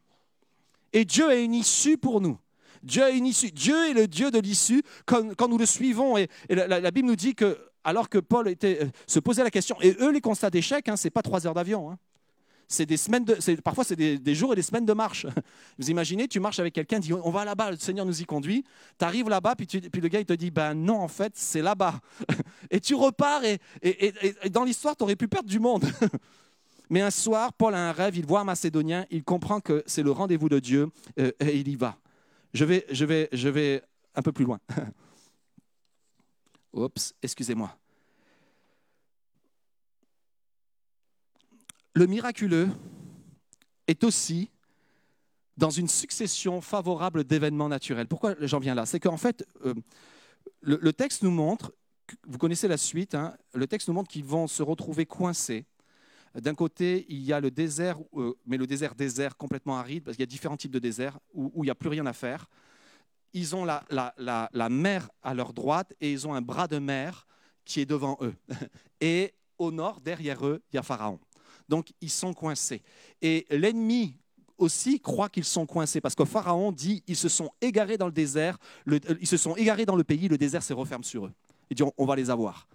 S2: Et Dieu a une issue pour nous. Dieu a une issue. Dieu est le Dieu de l'issue quand, nous le suivons. Et, la, Bible nous dit que, alors que Paul était, euh, se posait la question, et eux, les constats d'échec, hein, ce n'est pas trois heures d'avion. Hein c'est des semaines de, parfois c'est des, jours et des semaines de marche. Vous imaginez, tu marches avec quelqu'un, dit on va là-bas, le Seigneur nous y conduit. Tu arrives là-bas, puis, le gars il te dit ben non, en fait, c'est là-bas. Et tu repars et, et, dans l'histoire, tu aurais pu perdre du monde. Mais un soir, Paul a un rêve, il voit un Macédonien, il comprend que c'est le rendez-vous de Dieu euh, et il y va. Je vais, je vais, je vais un peu plus loin. Oups, excusez-moi. Le miraculeux est aussi dans une succession favorable d'événements naturels. Pourquoi j'en viens là? C'est qu'en fait, euh, le, texte nous montre, vous connaissez la suite, hein, le texte nous montre qu'ils vont se retrouver coincés. D'un côté, il y a le désert, euh, mais le désert désert complètement aride, parce qu'il y a différents types de déserts où, il n'y a plus rien à faire. Ils ont la, la mer à leur droite et ils ont un bras de mer qui est devant eux. Et au nord, derrière eux, il y a Pharaon. Donc, ils sont coincés. Et l'ennemi aussi croit qu'ils sont coincés parce que Pharaon dit ils se sont égarés dans le désert, euh, ils se sont égarés dans le pays, le désert se referme sur eux. Il dit on va les avoir.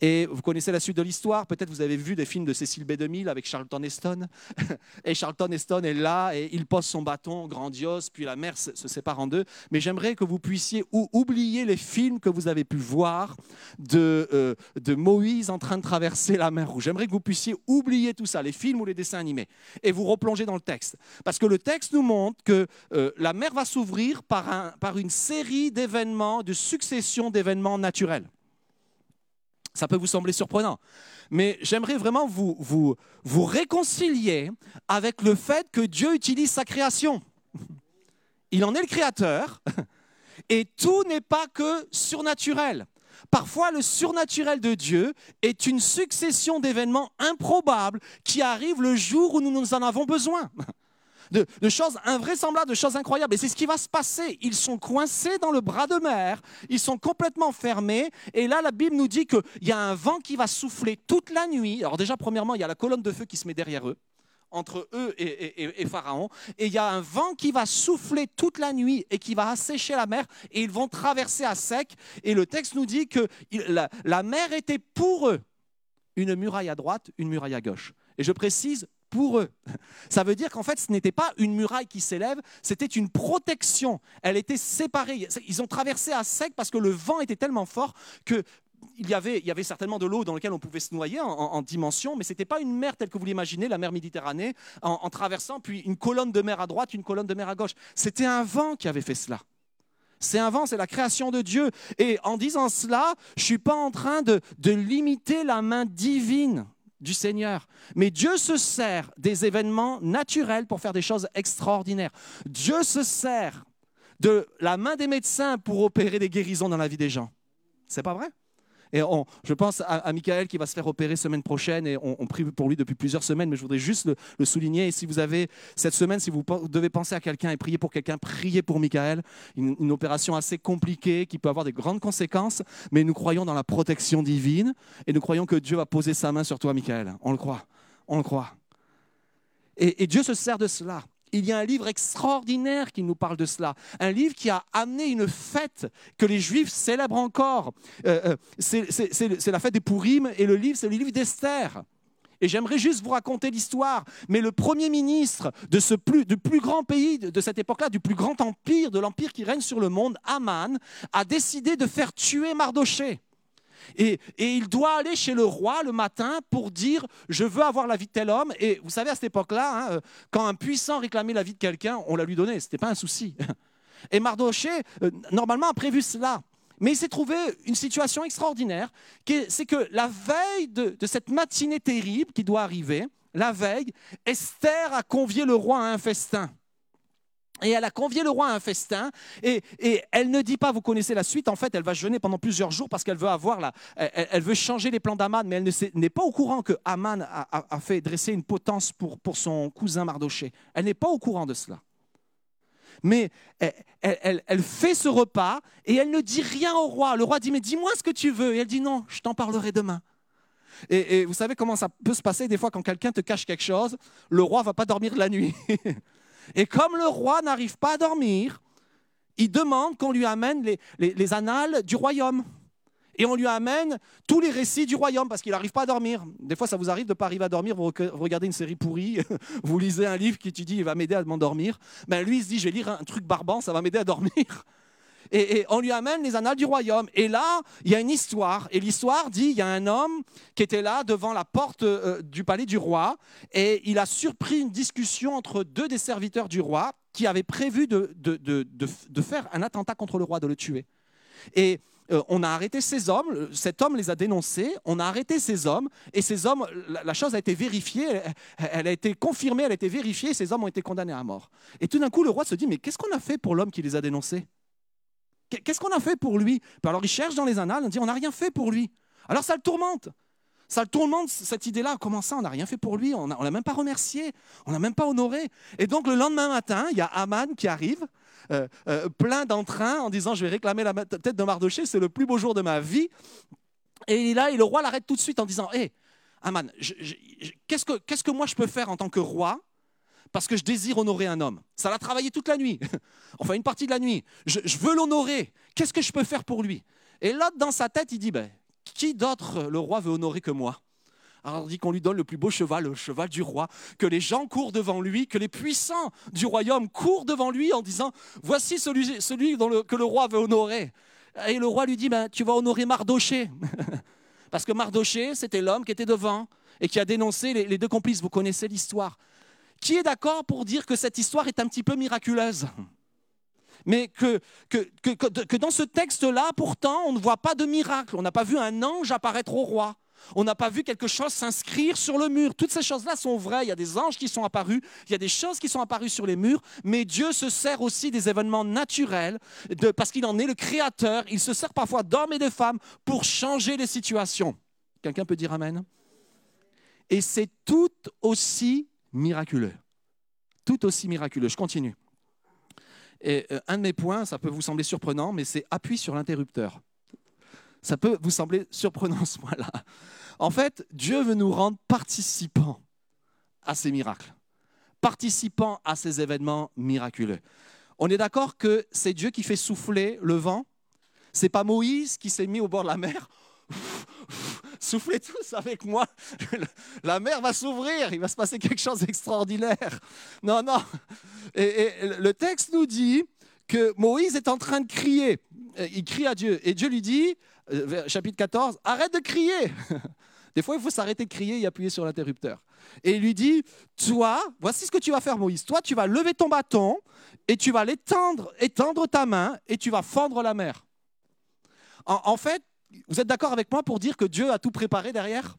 S2: Et vous connaissez la suite de l'histoire. Peut-être vous avez vu des films de Cécile B2000 avec Charlton Heston. Et Charlton Heston est là et il pose son bâton grandiose, puis la mer se, sépare en deux. Mais j'aimerais que vous puissiez oublier les films que vous avez pu voir de, euh, de Moïse en train de traverser la mer Rouge. J'aimerais que vous puissiez oublier tout ça, les films ou les dessins animés, et vous replonger dans le texte. Parce que le texte nous montre que euh, la mer va s'ouvrir par, un, par une série d'événements, de succession d'événements naturels. Ça peut vous sembler surprenant, mais j'aimerais vraiment vous, vous, vous réconcilier avec le fait que Dieu utilise sa création. Il en est le créateur, et tout n'est pas que surnaturel. Parfois, le surnaturel de Dieu est une succession d'événements improbables qui arrivent le jour où nous en avons besoin de, choses invraisemblables, de choses incroyables. Et c'est ce qui va se passer. Ils sont coincés dans le bras de mer, ils sont complètement fermés. Et là, la Bible nous dit qu'il y a un vent qui va souffler toute la nuit. Alors déjà, premièrement, il y a la colonne de feu qui se met derrière eux entre eux et, Pharaon. Et il y a un vent qui va souffler toute la nuit et qui va assécher la mer et ils vont traverser à sec. Et le texte nous dit que la mer était pour eux une muraille à droite, une muraille à gauche. Et je précise, pour eux. Ça veut dire qu'en fait, ce n'était pas une muraille qui s'élève, c'était une protection. Elle était séparée. Ils ont traversé à sec parce que le vent était tellement fort que il y, avait, il y avait certainement de l'eau dans laquelle on pouvait se noyer en, dimension, mais ce n'était pas une mer telle que vous l'imaginez, la mer Méditerranée, en, traversant puis une colonne de mer à droite, une colonne de mer à gauche. C'était un vent qui avait fait cela. C'est un vent, c'est la création de Dieu. Et en disant cela, je ne suis pas en train de limiter la main divine du Seigneur. Mais Dieu se sert des événements naturels pour faire des choses extraordinaires. Dieu se sert de la main des médecins pour opérer des guérisons dans la vie des gens. C'est pas vrai? Et je pense à, Michael qui va se faire opérer semaine prochaine et on, prie pour lui depuis plusieurs semaines, mais je voudrais juste le, souligner. Et si vous avez cette semaine, si vous devez penser à quelqu'un et prier pour quelqu'un, priez pour Michael. Une, opération assez compliquée qui peut avoir des grandes conséquences, mais nous croyons dans la protection divine et nous croyons que Dieu va poser sa main sur toi, Michael. On le croit. On le croit. et Dieu se sert de cela il y a un livre extraordinaire qui nous parle de cela. Un livre qui a amené une fête que les Juifs célèbrent encore. Euh, euh, c'est la fête des Purim et le livre, c'est le livre d'Esther. Et j'aimerais juste vous raconter l'histoire. Mais le premier ministre de ce plus, du plus grand pays de cette époque-là, du plus grand empire, de l'empire qui règne sur le monde, Aman, a décidé de faire tuer Mardoché. Et, il doit aller chez le roi le matin pour dire je veux avoir la vie de tel homme. Et vous savez, à cette époque-là, hein, euh, quand un puissant réclamait la vie de quelqu'un, on la lui donnait. Ce n'était pas un souci. Et Mardoché, euh, normalement, a prévu cela. Mais il s'est trouvé une situation extraordinaire, c'est que la veille de, de, cette matinée terrible qui doit arriver, la veille, Esther a convié le roi à un festin. Et elle a convié le roi à un festin. Et, elle ne dit pas, vous connaissez la suite, en fait, elle va jeûner pendant plusieurs jours parce qu'elle veut avoir la, elle, veut changer les plans d'Aman, mais elle n'est pas au courant que Aman a, fait dresser une potence pour, pour son cousin Mardoché. Elle n'est pas au courant de cela. Mais elle, fait ce repas et elle ne dit rien au roi. Le roi dit, mais dis-moi ce que tu veux. Et elle dit, non, je t'en parlerai demain. Et, et, vous savez comment ça peut se passer des fois quand quelqu'un te cache quelque chose, le roi va pas dormir la nuit. Et comme le roi n'arrive pas à dormir, il demande qu'on lui amène les, annales du royaume. Et on lui amène tous les récits du royaume parce qu'il n'arrive pas à dormir. Des fois, ça vous arrive de ne pas arriver à dormir, vous regardez une série pourrie, vous lisez un livre qui te dit il va m'aider à m'endormir. Ben, lui, il se dit je vais lire un truc barbant, ça va m'aider à dormir et, on lui amène les annales du royaume. Et là, il y a une histoire. Et l'histoire dit, il y a un homme qui était là devant la porte euh, du palais du roi, et il a surpris une discussion entre deux des serviteurs du roi qui avaient prévu de, de, faire un attentat contre le roi, de le tuer. Et euh, on a arrêté ces hommes, cet homme les a dénoncés, on a arrêté ces hommes, et ces hommes, la, chose a été vérifiée, elle, a été confirmée, elle a été vérifiée, ces hommes ont été condamnés à mort. Et tout d'un coup, le roi se dit, mais qu'est-ce qu'on a fait pour l'homme qui les a dénoncés? Qu'est-ce qu'on a fait pour lui? Alors il cherche dans les annales, on dit on n'a rien fait pour lui. Alors ça le tourmente. Ça le tourmente, cette idée-là. Comment ça, on n'a rien fait pour lui? On ne l'a même pas remercié, on n'a même pas honoré. Et donc le lendemain matin, il y a Aman qui arrive, euh, euh, plein d'entrain, en disant je vais réclamer la tête de Mardoché, c'est le plus beau jour de ma vie. Et là, le roi l'arrête tout de suite en disant Hé, Aman, qu'est-ce que moi je peux faire en tant que roi? Parce que je désire honorer un homme. Ça l'a travaillé toute la nuit, enfin une partie de la nuit. Je, veux l'honorer. Qu'est-ce que je peux faire pour lui? Et là, dans sa tête, il dit, ben, qui d'autre le roi veut honorer que moi? Alors il dit qu'on lui donne le plus beau cheval, le cheval du roi, que les gens courent devant lui, que les puissants du royaume courent devant lui en disant, voici celui, celui que le roi veut honorer. Et le roi lui dit, ben, tu vas honorer Mardoché. Parce que Mardoché, c'était l'homme qui était devant et qui a dénoncé les deux complices. Vous connaissez l'histoire. Qui est d'accord pour dire que cette histoire est un petit peu miraculeuse mais que, dans ce texte-là, pourtant, on ne voit pas de miracle. On n'a pas vu un ange apparaître au roi. On n'a pas vu quelque chose s'inscrire sur le mur. Toutes ces choses-là sont vraies. Il y a des anges qui sont apparus, il y a des choses qui sont apparues sur les murs, mais Dieu se sert aussi des événements naturels parce qu'il en est le créateur. Il se sert parfois d'hommes et de femmes pour changer les situations. Quelqu'un peut dire Amen Et c'est tout aussi miraculeux. Tout aussi miraculeux. Je continue. Et euh, un de mes points, ça peut vous sembler surprenant, mais c'est appui sur l'interrupteur. Ça peut vous sembler surprenant ce point-là. En fait, Dieu veut nous rendre participants à ces miracles, participants à ces événements miraculeux. On est d'accord que c'est Dieu qui fait souffler le vent. C'est pas Moïse qui s'est mis au bord de la mer Soufflez tous avec moi. La mer va s'ouvrir. Il va se passer quelque chose d'extraordinaire. Non, non. Et, le texte nous dit que Moïse est en train de crier. Il crie à Dieu. Et Dieu lui dit, euh, chapitre 14, arrête de crier. Des fois, il faut s'arrêter de crier et appuyer sur l'interrupteur. Et il lui dit, toi, voici ce que tu vas faire, Moïse. Toi, tu vas lever ton bâton et tu vas l'étendre, étendre ta main et tu vas fendre la mer. En fait, vous êtes d'accord avec moi pour dire que Dieu a tout préparé derrière?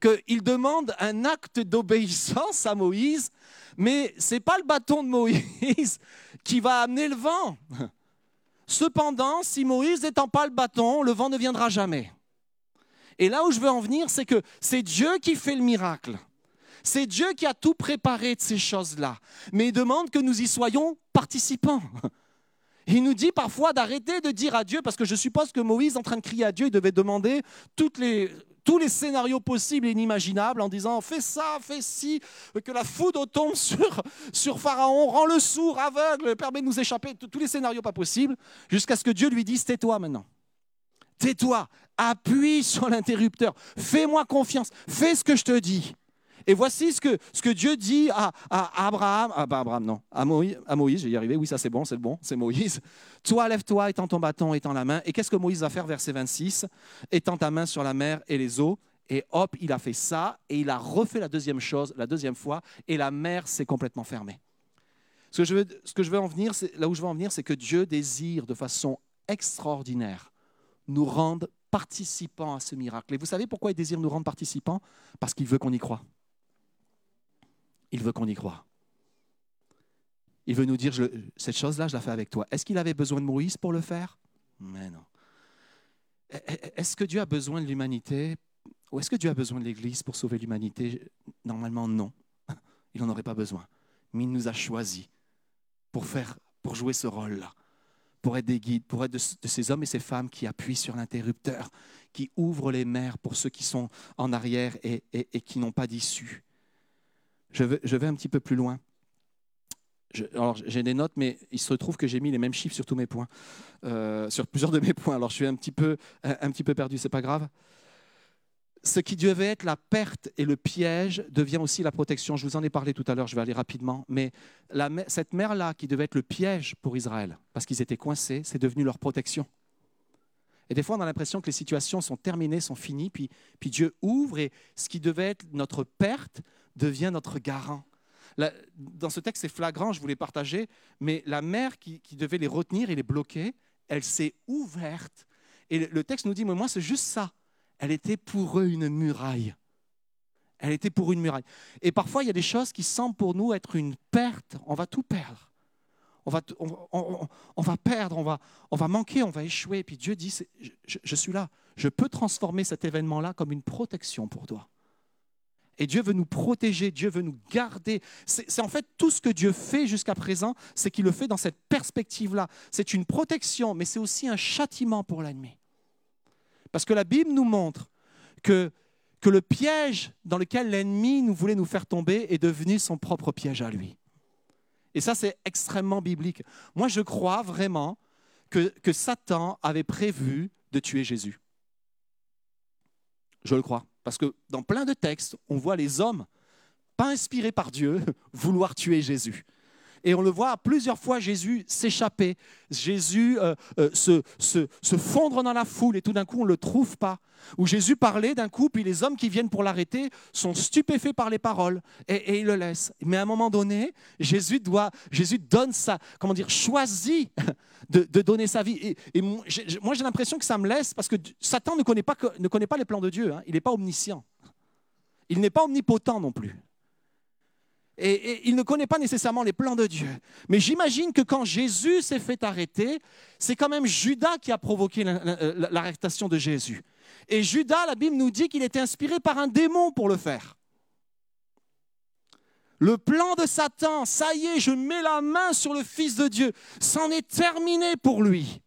S2: Qu'il demande un acte d'obéissance à Moïse, mais ce n'est pas le bâton de Moïse qui va amener le vent. Cependant, si Moïse n'étend pas le bâton, le vent ne viendra jamais. Et là où je veux en venir, c'est que c'est Dieu qui fait le miracle. C'est Dieu qui a tout préparé de ces choses-là. Mais il demande que nous y soyons participants. Il nous dit parfois d'arrêter de dire à Dieu, parce que je suppose que Moïse, en train de crier à Dieu, il devait demander tous les scénarios possibles et inimaginables en disant fais ça, fais ci, que la foudre tombe sur, sur Pharaon, rends-le sourd, aveugle, permet de nous échapper, tous les scénarios pas possibles, jusqu'à ce que Dieu lui dise tais-toi maintenant. Tais-toi, appuie sur l'interrupteur, fais-moi confiance, fais ce que je te dis. Et voici ce que, ce que Dieu dit à, à Abraham, ah bah Abraham non, à Moïse, à Moïse, j'ai y arrivé, oui ça c'est bon, c'est bon, c'est Moïse. Toi lève-toi, étends ton bâton, étends la main. Et qu'est-ce que Moïse va faire verset 26 Étends ta main sur la mer et les eaux. Et hop, il a fait ça et il a refait la deuxième chose, la deuxième fois, et la mer s'est complètement fermée. Ce que je veux, ce que je veux en venir, là où je veux en venir, c'est que Dieu désire de façon extraordinaire nous rendre participants à ce miracle. Et vous savez pourquoi il désire nous rendre participants? Parce qu'il veut qu'on y croie. Il veut qu'on y croie. Il veut nous dire, cette chose-là, je la fais avec toi. Est-ce qu'il avait besoin de Moïse pour le faire? Mais non. E- e- Est-ce que Dieu a besoin de l'humanité Ou est-ce que Dieu a besoin de l'Église pour sauver l'humanité? Normalement, non. Il n'en aurait pas besoin. Mais il nous a choisis pour, faire, pour jouer ce rôle-là, pour être des guides, pour être de, ces hommes et ces femmes qui appuient sur l'interrupteur, qui ouvrent les mers pour ceux qui sont en arrière et qui n'ont pas d'issue. Je vais, un petit peu plus loin. Alors, j'ai des notes, mais il se trouve que j'ai mis les mêmes chiffres sur tous mes points, euh, sur plusieurs de mes points. Alors, je suis un petit peu, un, un petit peu perdu, c'est pas grave. Ce qui devait être la perte et le piège devient aussi la protection. Je vous en ai parlé tout à l'heure, je vais aller rapidement. Mais cette mer-là, qui devait être le piège pour Israël, parce qu'ils étaient coincés, c'est devenu leur protection. Et des fois, on a l'impression que les situations sont terminées, sont finies, puis Dieu ouvre et ce qui devait être notre perte devient notre garant. Dans ce texte, c'est flagrant, je voulais partager, mais la mer qui, devait les retenir et les bloquer, elle s'est ouverte. Et le, texte nous dit, mais moi, c'est juste ça. Elle était pour eux une muraille. Elle était pour une muraille. Et parfois, il y a des choses qui semblent pour nous être une perte. On va tout perdre. On va, on, va- perdre, on va, on va manquer, on va échouer. Et puis Dieu dit, je suis là. Je peux transformer cet événement-là comme une protection pour toi. Et Dieu veut nous protéger, Dieu veut nous garder. C'est en fait tout ce que Dieu fait jusqu'à présent, c'est qu'il le fait dans cette perspective-là. C'est une protection, mais c'est aussi un châtiment pour l'ennemi. Parce que la Bible nous montre que, que le piège dans lequel l'ennemi nous voulait nous faire tomber est devenu son propre piège à lui. Et ça, c'est extrêmement biblique. Moi, je crois vraiment que, que Satan avait prévu de tuer Jésus. Je le crois. Parce que dans plein de textes, on voit les hommes, pas inspirés par Dieu, vouloir tuer Jésus. Et on le voit plusieurs fois Jésus s'échapper, Jésus euh, euh, se, fondre dans la foule et tout d'un coup on ne le trouve pas. Ou Jésus parlait d'un coup, puis les hommes qui viennent pour l'arrêter sont stupéfaits par les paroles et, et ils le laissent. Mais à un moment donné, Jésus doit, Jésus donne sa, comment dire, choisit de, donner sa vie. Et, moi, j'ai l'impression que ça me laisse parce que Satan ne connaît pas, que- ne connaît pas les plans de Dieu. hein. Il n'est pas omniscient. Il n'est pas omnipotent non plus. Et, il ne connaît pas nécessairement les plans de Dieu. Mais j'imagine que quand Jésus s'est fait arrêter, c'est quand même Judas qui a provoqué la- la- l'arrestation de Jésus. Et Judas, la Bible nous dit qu'il était inspiré par un démon pour le faire. Le plan de Satan, ça y est, je mets la main sur le Fils de Dieu, c'en est terminé pour lui.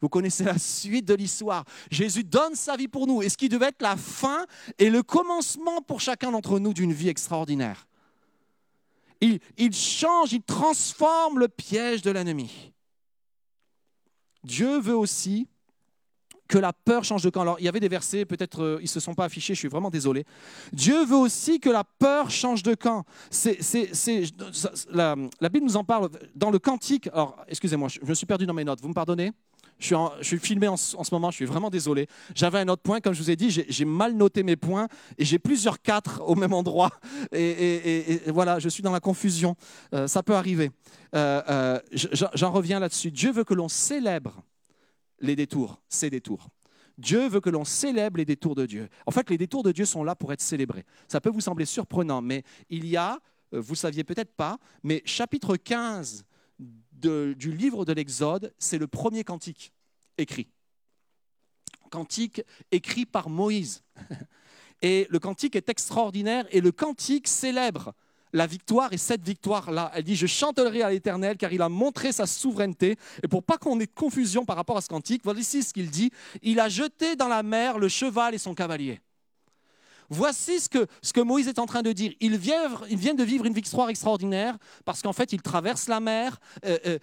S2: Vous connaissez la suite de l'histoire. Jésus donne sa vie pour nous. Et ce qui devait être la fin et le commencement pour chacun d'entre nous d'une vie extraordinaire. Il, change, il transforme le piège de l'ennemi. Dieu veut aussi que la peur change de camp. Alors, il y avait des versets, peut-être euh, ils ne se sont pas affichés, je suis vraiment désolé. Dieu veut aussi que la peur change de camp. C'est, c'est- c'est- la, Bible nous en parle dans le cantique. Alors, excusez-moi, je me suis perdu dans mes notes, vous me pardonnez? Je suis, filmé en, ce en ce moment, je suis vraiment désolé. J'avais un autre point, comme je vous ai dit, j'ai mal noté mes points et j'ai plusieurs quatre au même endroit. Et, voilà, je suis dans la confusion. Euh, ça peut arriver. Euh, euh, je- j'en reviens là-dessus. Dieu veut que l'on célèbre les détours, ces détours. Dieu veut que l'on célèbre les détours de Dieu. En fait, les détours de Dieu sont là pour être célébrés. Ça peut vous sembler surprenant, mais il y a, vous ne saviez peut-être pas, mais chapitre 15 du livre de l'Exode, c'est le premier cantique écrit. Cantique écrit par Moïse. Et le cantique est extraordinaire et le cantique célèbre la victoire et cette victoire-là. Elle dit, je chanterai à l'Éternel car il a montré sa souveraineté. Et pour pas qu'on ait confusion par rapport à ce cantique, voici ce qu'il dit. Il a jeté dans la mer le cheval et son cavalier. Voici ce que, Moïse est en train de dire. Il vient, il vient de vivre une victoire extraordinaire parce qu'en fait, il traverse la mer. Euh, euh,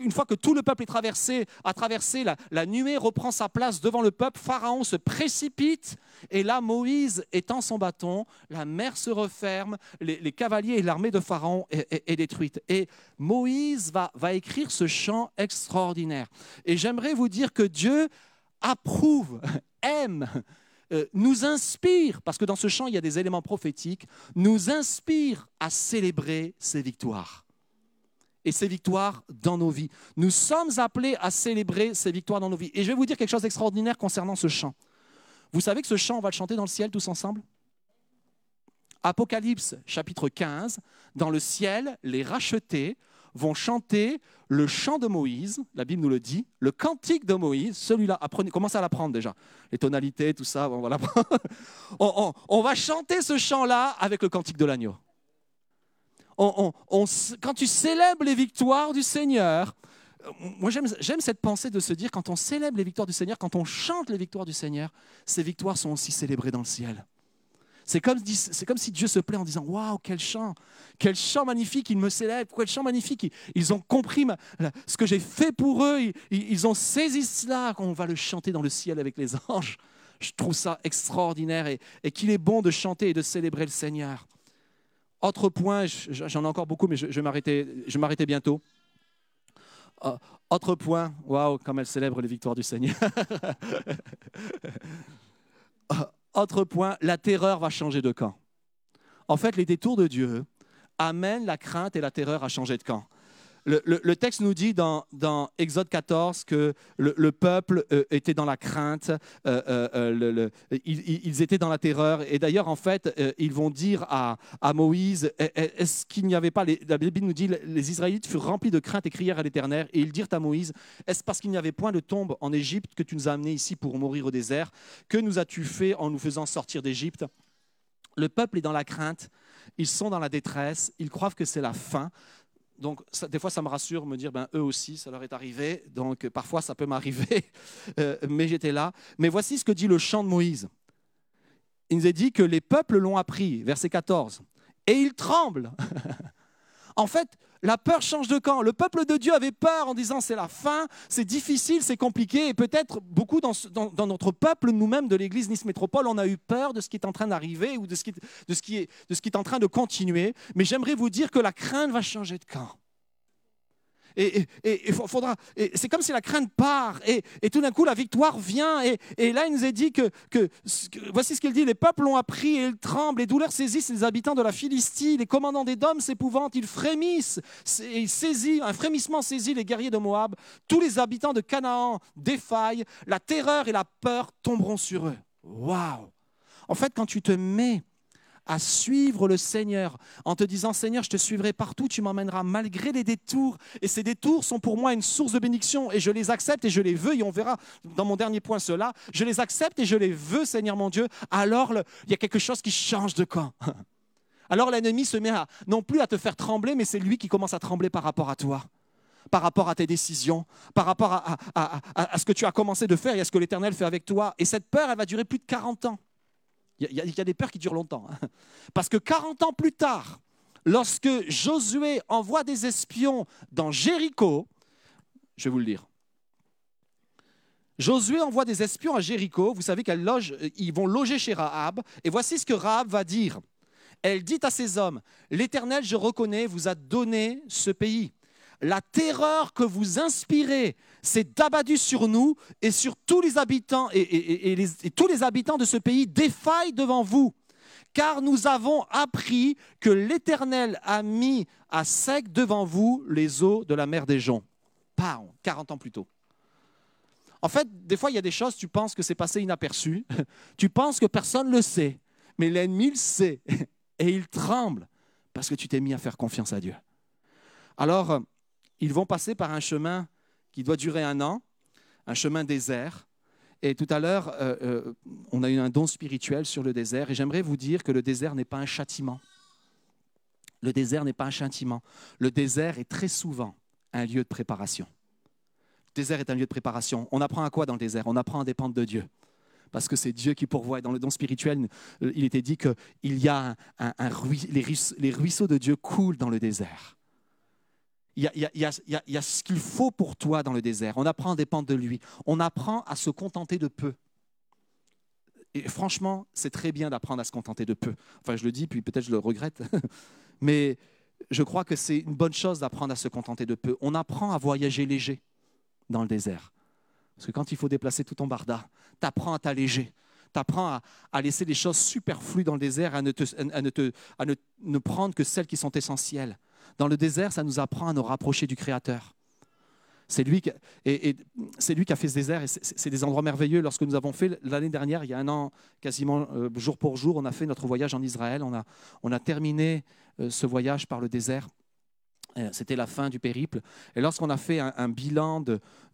S2: une fois que tout le peuple est traversé, a traversé, la, nuée reprend sa place devant le peuple. Pharaon se précipite et là, Moïse étend son bâton. La mer se referme. Les, cavaliers et l'armée de Pharaon est, détruite. Et Moïse va écrire ce chant extraordinaire. Et j'aimerais vous dire que Dieu approuve, aime euh, nous inspire, parce que dans ce chant, il y a des éléments prophétiques, nous inspire à célébrer ces victoires. Et ces victoires dans nos vies. Nous sommes appelés à célébrer ces victoires dans nos vies. Et je vais vous dire quelque chose d'extraordinaire concernant ce chant. Vous savez que ce chant, on va le chanter dans le ciel tous ensemble? Apocalypse chapitre 15, dans le ciel, les rachetés vont chanter le chant de Moïse, la Bible nous le dit, le cantique de Moïse, celui-là, commencez à l'apprendre déjà, les tonalités, tout ça, on va. On, va chanter ce chant-là avec le cantique de l'agneau. Quand tu célèbres les victoires du Seigneur, euh, moi j'aime cette pensée de se dire, quand on célèbre les victoires du Seigneur, quand on chante les victoires du Seigneur, ces victoires sont aussi célébrées dans le ciel. C'est comme, si Dieu se plaît en disant Waouh, quel chant Quel chant magnifique, ils me célèbrent, quel chant magnifique Ils, ont compris ce que j'ai fait pour eux, ils, ont saisi cela, qu'on va le chanter dans le ciel avec les anges. Je trouve ça extraordinaire et, qu'il est bon de chanter et de célébrer le Seigneur. Autre point, je- j'en ai encore beaucoup, mais je, je vais m'arrêter- bientôt. Euh, autre point, waouh, comme elle célèbre les victoires du Seigneur. Autre point, la terreur va changer de camp. En fait, les détours de Dieu amènent la crainte et la terreur à changer de camp. Le, texte nous dit dans, Exode 14 que le, le peuple euh, était dans la crainte, euh, euh, ils, étaient dans la terreur. Et d'ailleurs, en fait, ils vont dire à, à Moïse, Eh, eh, est-ce qu'il n'y avait pas, les- la Bible nous dit, les Israélites furent remplis de crainte et crièrent à l'Éternel, et ils dirent à Moïse, est-ce parce qu'il n'y avait point de tombe en Égypte que tu nous as amenés ici pour mourir au désert? Que nous as-tu fait en nous faisant sortir d'Égypte? Le peuple est dans la crainte, ils sont dans la détresse, ils croient que c'est la fin. Donc, ça- des fois, ça me rassure, me dire, ben, eux aussi, ça leur est arrivé. Donc, parfois, ça peut m'arriver, Euh, mais j'étais là. Mais voici ce que dit le chant de Moïse. Il nous est dit que les peuples l'ont appris, verset 14, et ils tremblent. en fait, la peur change de camp. Le peuple de Dieu avait peur en disant c'est la fin, c'est difficile, c'est compliqué. Et peut-être beaucoup dans, notre peuple, nous-mêmes de l'Église Nice Métropole, on a eu peur de ce qui est en train d'arriver ou de ce qui est en train de continuer. Mais j'aimerais vous dire que la crainte va changer de camp. Et, et- et- et fa- faudra. c'est comme si la crainte part, et, tout d'un coup la victoire vient. Et, là, il nous est dit que, voici ce qu'il dit les peuples l'ont appris et ils tremblent, les douleurs saisissent les habitants de la Philistie, les commandants des dômes s'épouvantent, ils frémissent, un frémissement saisit les guerriers de Moab, tous les habitants de Canaan défaillent, la terreur et la peur tomberont sur eux. Waouh! En fait, quand tu te mets à suivre le Seigneur en te disant Seigneur, je te suivrai partout, tu m'emmèneras malgré les détours. Et ces détours sont pour moi une source de bénédiction et je les accepte et je les veux. Et on verra dans mon dernier point cela. Je les accepte et je les veux, Seigneur mon Dieu. Alors il y a quelque chose qui change de camp. Alors l'ennemi se met non plus à te faire trembler, mais c'est lui qui commence à trembler par rapport à toi par rapport à tes décisions, par rapport à- à ce que tu as commencé de faire et à ce que l'Éternel fait avec toi. Et cette peur, elle va durer plus de 40 ans. Il y, a- des peurs qui durent longtemps. hein. Parce que 40 ans plus tard, lorsque Josué envoie des espions dans Jéricho, je vais vous le dire. Josué envoie des espions à Jéricho. Vous savez qu'ils ils vont loger chez Rahab. Et voici ce que Rahab va dire. Elle dit à ses hommes, l'Éternel, je reconnais, vous a donné ce pays. La terreur que vous inspirez s'est abattue sur nous et sur tous les habitants et, tous les habitants de ce pays défaillent devant vous car nous avons appris que l'Éternel a mis à sec devant vous les eaux de la mer des joncs. Pardon, 40 ans plus tôt. En fait, des fois, il y a des choses, tu penses que c'est passé inaperçu, tu penses que personne ne le sait, mais l'ennemi le sait, et il tremble parce que tu t'es mis à faire confiance à Dieu. Alors, ils vont passer par un chemin qui doit durer un an, un chemin désert, et tout à l'heure, euh, euh, on a eu un don spirituel sur le désert, et j'aimerais vous dire que le désert n'est pas un châtiment. Le désert n'est pas un châtiment. Le désert est très souvent un lieu de préparation. Le désert est un lieu de préparation. On apprend à quoi dans le désert? On apprend à dépendre de Dieu. Parce que c'est Dieu qui pourvoit. Dans le don spirituel, euh, il était dit qu'il y a les ruisseaux de Dieu coulent dans le désert il y, a, ce qu'il faut pour toi dans le désert. On apprend à dépendre de lui. On apprend à se contenter de peu. Et franchement, c'est très bien d'apprendre à se contenter de peu. Enfin, je le dis, puis peut-être je le regrette. Mais je crois que c'est une bonne chose d'apprendre à se contenter de peu. On apprend à voyager léger dans le désert. Parce que quand il faut déplacer tout ton barda, tu apprends à t'alléger. Tu apprends à, laisser les choses superflues dans le désert, à ne, à ne prendre que celles qui sont essentielles. Dans le désert, ça nous apprend à nous rapprocher du Créateur. C'est lui, qui, et, lui qui a fait ce désert et c'est des endroits merveilleux. Lorsque nous avons fait l'année dernière, il y a un an, quasiment euh, jour pour jour, on a fait notre voyage en Israël. On a, on a terminé euh, ce voyage par le désert. Euh, c'était la fin du périple. Et lorsqu'on a fait un, bilan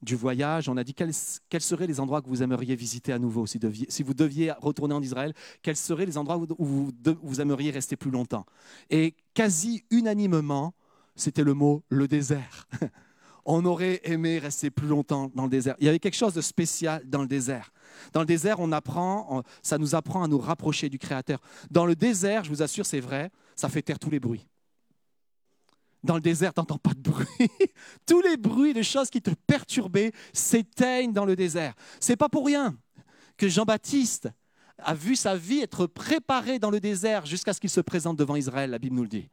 S2: du voyage, on a dit quels, seraient les endroits que vous aimeriez visiter à nouveau si, vous deviez retourner en Israël, quels seraient les endroits où, vous, aimeriez rester plus longtemps. Et quasi unanimement, c'était le mot le désert. on aurait aimé rester plus longtemps dans le désert. Il y avait quelque chose de spécial dans le désert. Dans le désert, on apprend, ça nous apprend à nous rapprocher du Créateur. Dans le désert, je vous assure, c'est vrai, ça fait taire tous les bruits. Dans le désert, tu n'entends pas de bruit. Tous les bruits, les choses qui te perturbaient s'éteignent dans le désert. C'est pas pour rien que Jean-Baptiste a vu sa vie être préparée dans le désert jusqu'à ce qu'il se présente devant Israël, la Bible nous le dit.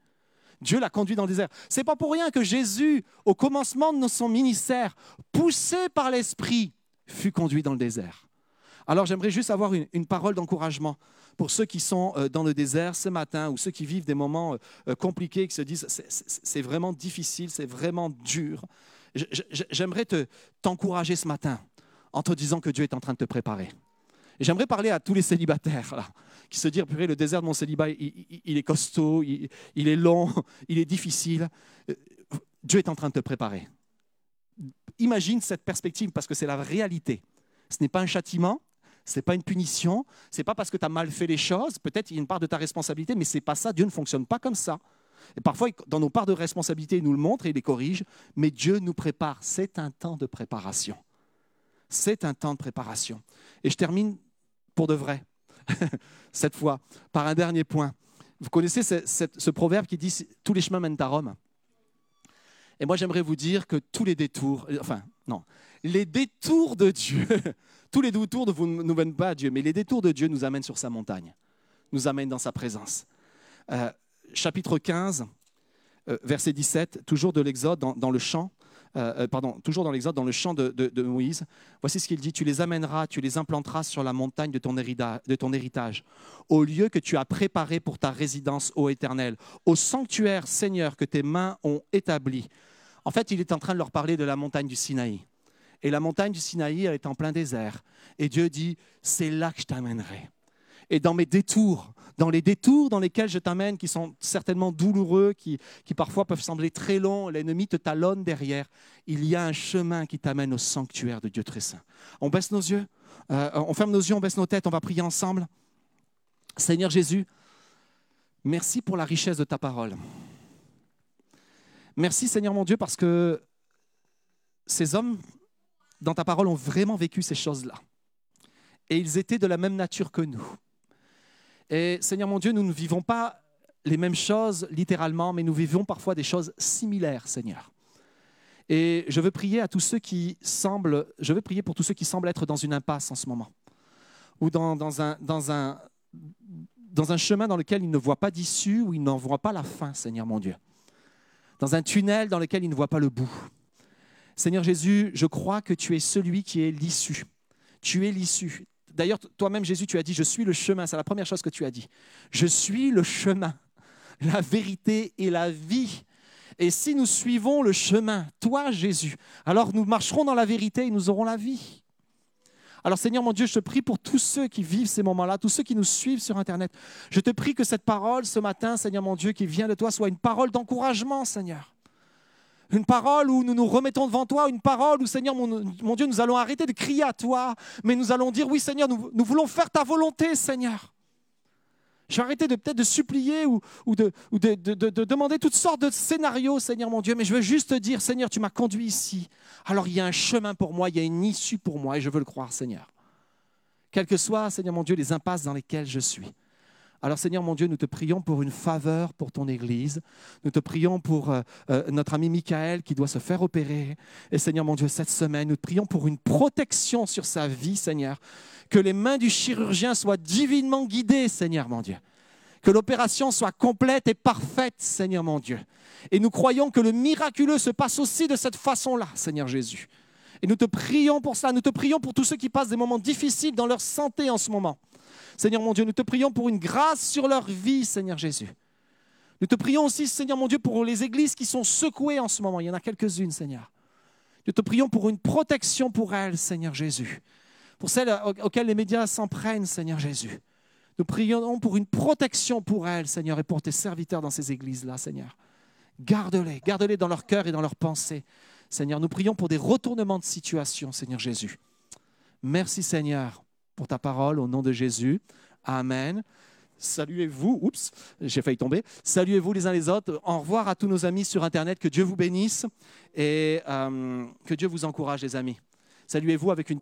S2: Dieu l'a conduit dans le désert. C'est pas pour rien que Jésus, au commencement de son ministère, poussé par l'Esprit, fut conduit dans le désert. Alors j'aimerais juste avoir une parole d'encouragement pour ceux qui sont euh, dans le désert ce matin ou ceux qui vivent des moments euh, euh, compliqués, qui se disent c'est vraiment difficile, c'est vraiment dur. J'aimerais t'encourager ce matin en te disant que Dieu est en train de te préparer. J'aimerais parler à tous les célibataires là, qui se disent purée, le désert de mon célibat, il, est costaud, il, est long, il est difficile. Dieu est en train de te préparer. Imagine cette perspective parce que c'est la réalité. Ce n'est pas un châtiment, ce n'est pas une punition, ce n'est pas parce que tu as mal fait les choses, peut-être il y a une part de ta responsabilité, mais ce n'est pas ça, Dieu ne fonctionne pas comme ça. Et parfois, dans nos parts de responsabilité, il nous le montre et il les corrige, mais Dieu nous prépare. C'est un temps de préparation. C'est un temps de préparation. Et je termine pour de vrai, cette fois, par un dernier point. Vous connaissez ce, ce proverbe qui dit Tous les chemins mènent à Rome Et moi, j'aimerais vous dire que tous les détours, enfin, non, les détours de Dieu tous les détours ne nous mènent pas à Dieu, mais les détours de Dieu nous amènent sur sa montagne, nous amènent dans sa présence. Euh, chapitre 15, euh, verset 17, toujours de l'Exode, dans, le chant, euh, l'Exode, dans le chant de, Moïse. Voici ce qu'il dit Tu les amèneras, tu les implanteras sur la montagne de ton, de ton héritage, au lieu que tu as préparé pour ta résidence, ô Éternel, au sanctuaire, Seigneur, que tes mains ont établi. En fait, il est en train de leur parler de la montagne du Sinaï. Et la montagne du Sinaï est en plein désert. Et Dieu dit, c'est là que je t'amènerai. Et dans mes détours, dans les détours dans lesquels je t'amène, qui sont certainement douloureux, qui, parfois peuvent sembler très longs, l'ennemi te talonne derrière, il y a un chemin qui t'amène au sanctuaire de Dieu très saint. On baisse nos yeux, euh, on ferme nos yeux, on baisse nos têtes, on va prier ensemble. Seigneur Jésus, merci pour la richesse de ta parole. Merci Seigneur mon Dieu parce que ces hommes dans ta parole ont vraiment vécu ces choses-là. Et ils étaient de la même nature que nous. Et Seigneur mon Dieu, nous ne vivons pas les mêmes choses littéralement, mais nous vivons parfois des choses similaires, Seigneur. Et je veux prier à tous ceux qui semblent, je veux prier pour tous ceux qui semblent être dans une impasse en ce moment, ou dans, un, dans un chemin dans lequel ils ne voient pas d'issue, ou ils n'en voient pas la fin, Seigneur mon Dieu. Dans un tunnel dans lequel ils ne voient pas le bout. Seigneur Jésus, je crois que tu es celui qui est l'issue. Tu es l'issue. D'ailleurs, toi-même, Jésus, tu as dit, je suis le chemin. C'est la première chose que tu as dit. Je suis le chemin, la vérité et la vie. Et si nous suivons le chemin, toi Jésus, alors nous marcherons dans la vérité et nous aurons la vie. Alors Seigneur mon Dieu, je te prie pour tous ceux qui vivent ces moments-là, tous ceux qui nous suivent sur Internet. Je te prie que cette parole ce matin, Seigneur mon Dieu, qui vient de toi, soit une parole d'encouragement, Seigneur. Une parole où nous nous remettons devant toi, une parole où, Seigneur mon, Dieu, nous allons arrêter de crier à toi, mais nous allons dire, oui Seigneur, nous voulons faire ta volonté, Seigneur. Je vais arrêter de peut-être de supplier ou, de, de, demander toutes sortes de scénarios, Seigneur mon Dieu, mais je veux juste te dire, Seigneur, tu m'as conduit ici. Alors il y a un chemin pour moi, il y a une issue pour moi, et je veux le croire, Seigneur. Quelles que soient, Seigneur mon Dieu, les impasses dans lesquelles je suis. Alors Seigneur mon Dieu, nous te prions pour une faveur pour ton Église. Nous te prions pour euh, euh, notre ami Michael qui doit se faire opérer. Et Seigneur mon Dieu, cette semaine, nous te prions pour une protection sur sa vie, Seigneur que les mains du chirurgien soient divinement guidées, Seigneur mon Dieu. Que l'opération soit complète et parfaite, Seigneur mon Dieu. Et nous croyons que le miraculeux se passe aussi de cette façon-là, Seigneur Jésus. Et nous te prions pour ça. Nous te prions pour tous ceux qui passent des moments difficiles dans leur santé en ce moment. Seigneur mon Dieu, nous te prions pour une grâce sur leur vie, Seigneur Jésus. Nous te prions aussi, Seigneur mon Dieu, pour les églises qui sont secouées en ce moment. Il y en a quelques-unes, Seigneur. Nous te prions pour une protection pour elles, Seigneur Jésus pour celles auxquelles les médias s'en prennent, Seigneur Jésus. Nous prions pour une protection pour elles, Seigneur, et pour tes serviteurs dans ces églises-là, Seigneur. Garde-les, garde-les dans leur cœur et dans leurs pensées. Seigneur, nous prions pour des retournements de situation, Seigneur Jésus. Merci, Seigneur, pour ta parole au nom de Jésus. Amen. Saluez-vous, oups, j'ai failli tomber. Saluez-vous les uns les autres. Au revoir à tous nos amis sur Internet. Que Dieu vous bénisse et euh, que Dieu vous encourage, les amis. Saluez-vous avec une...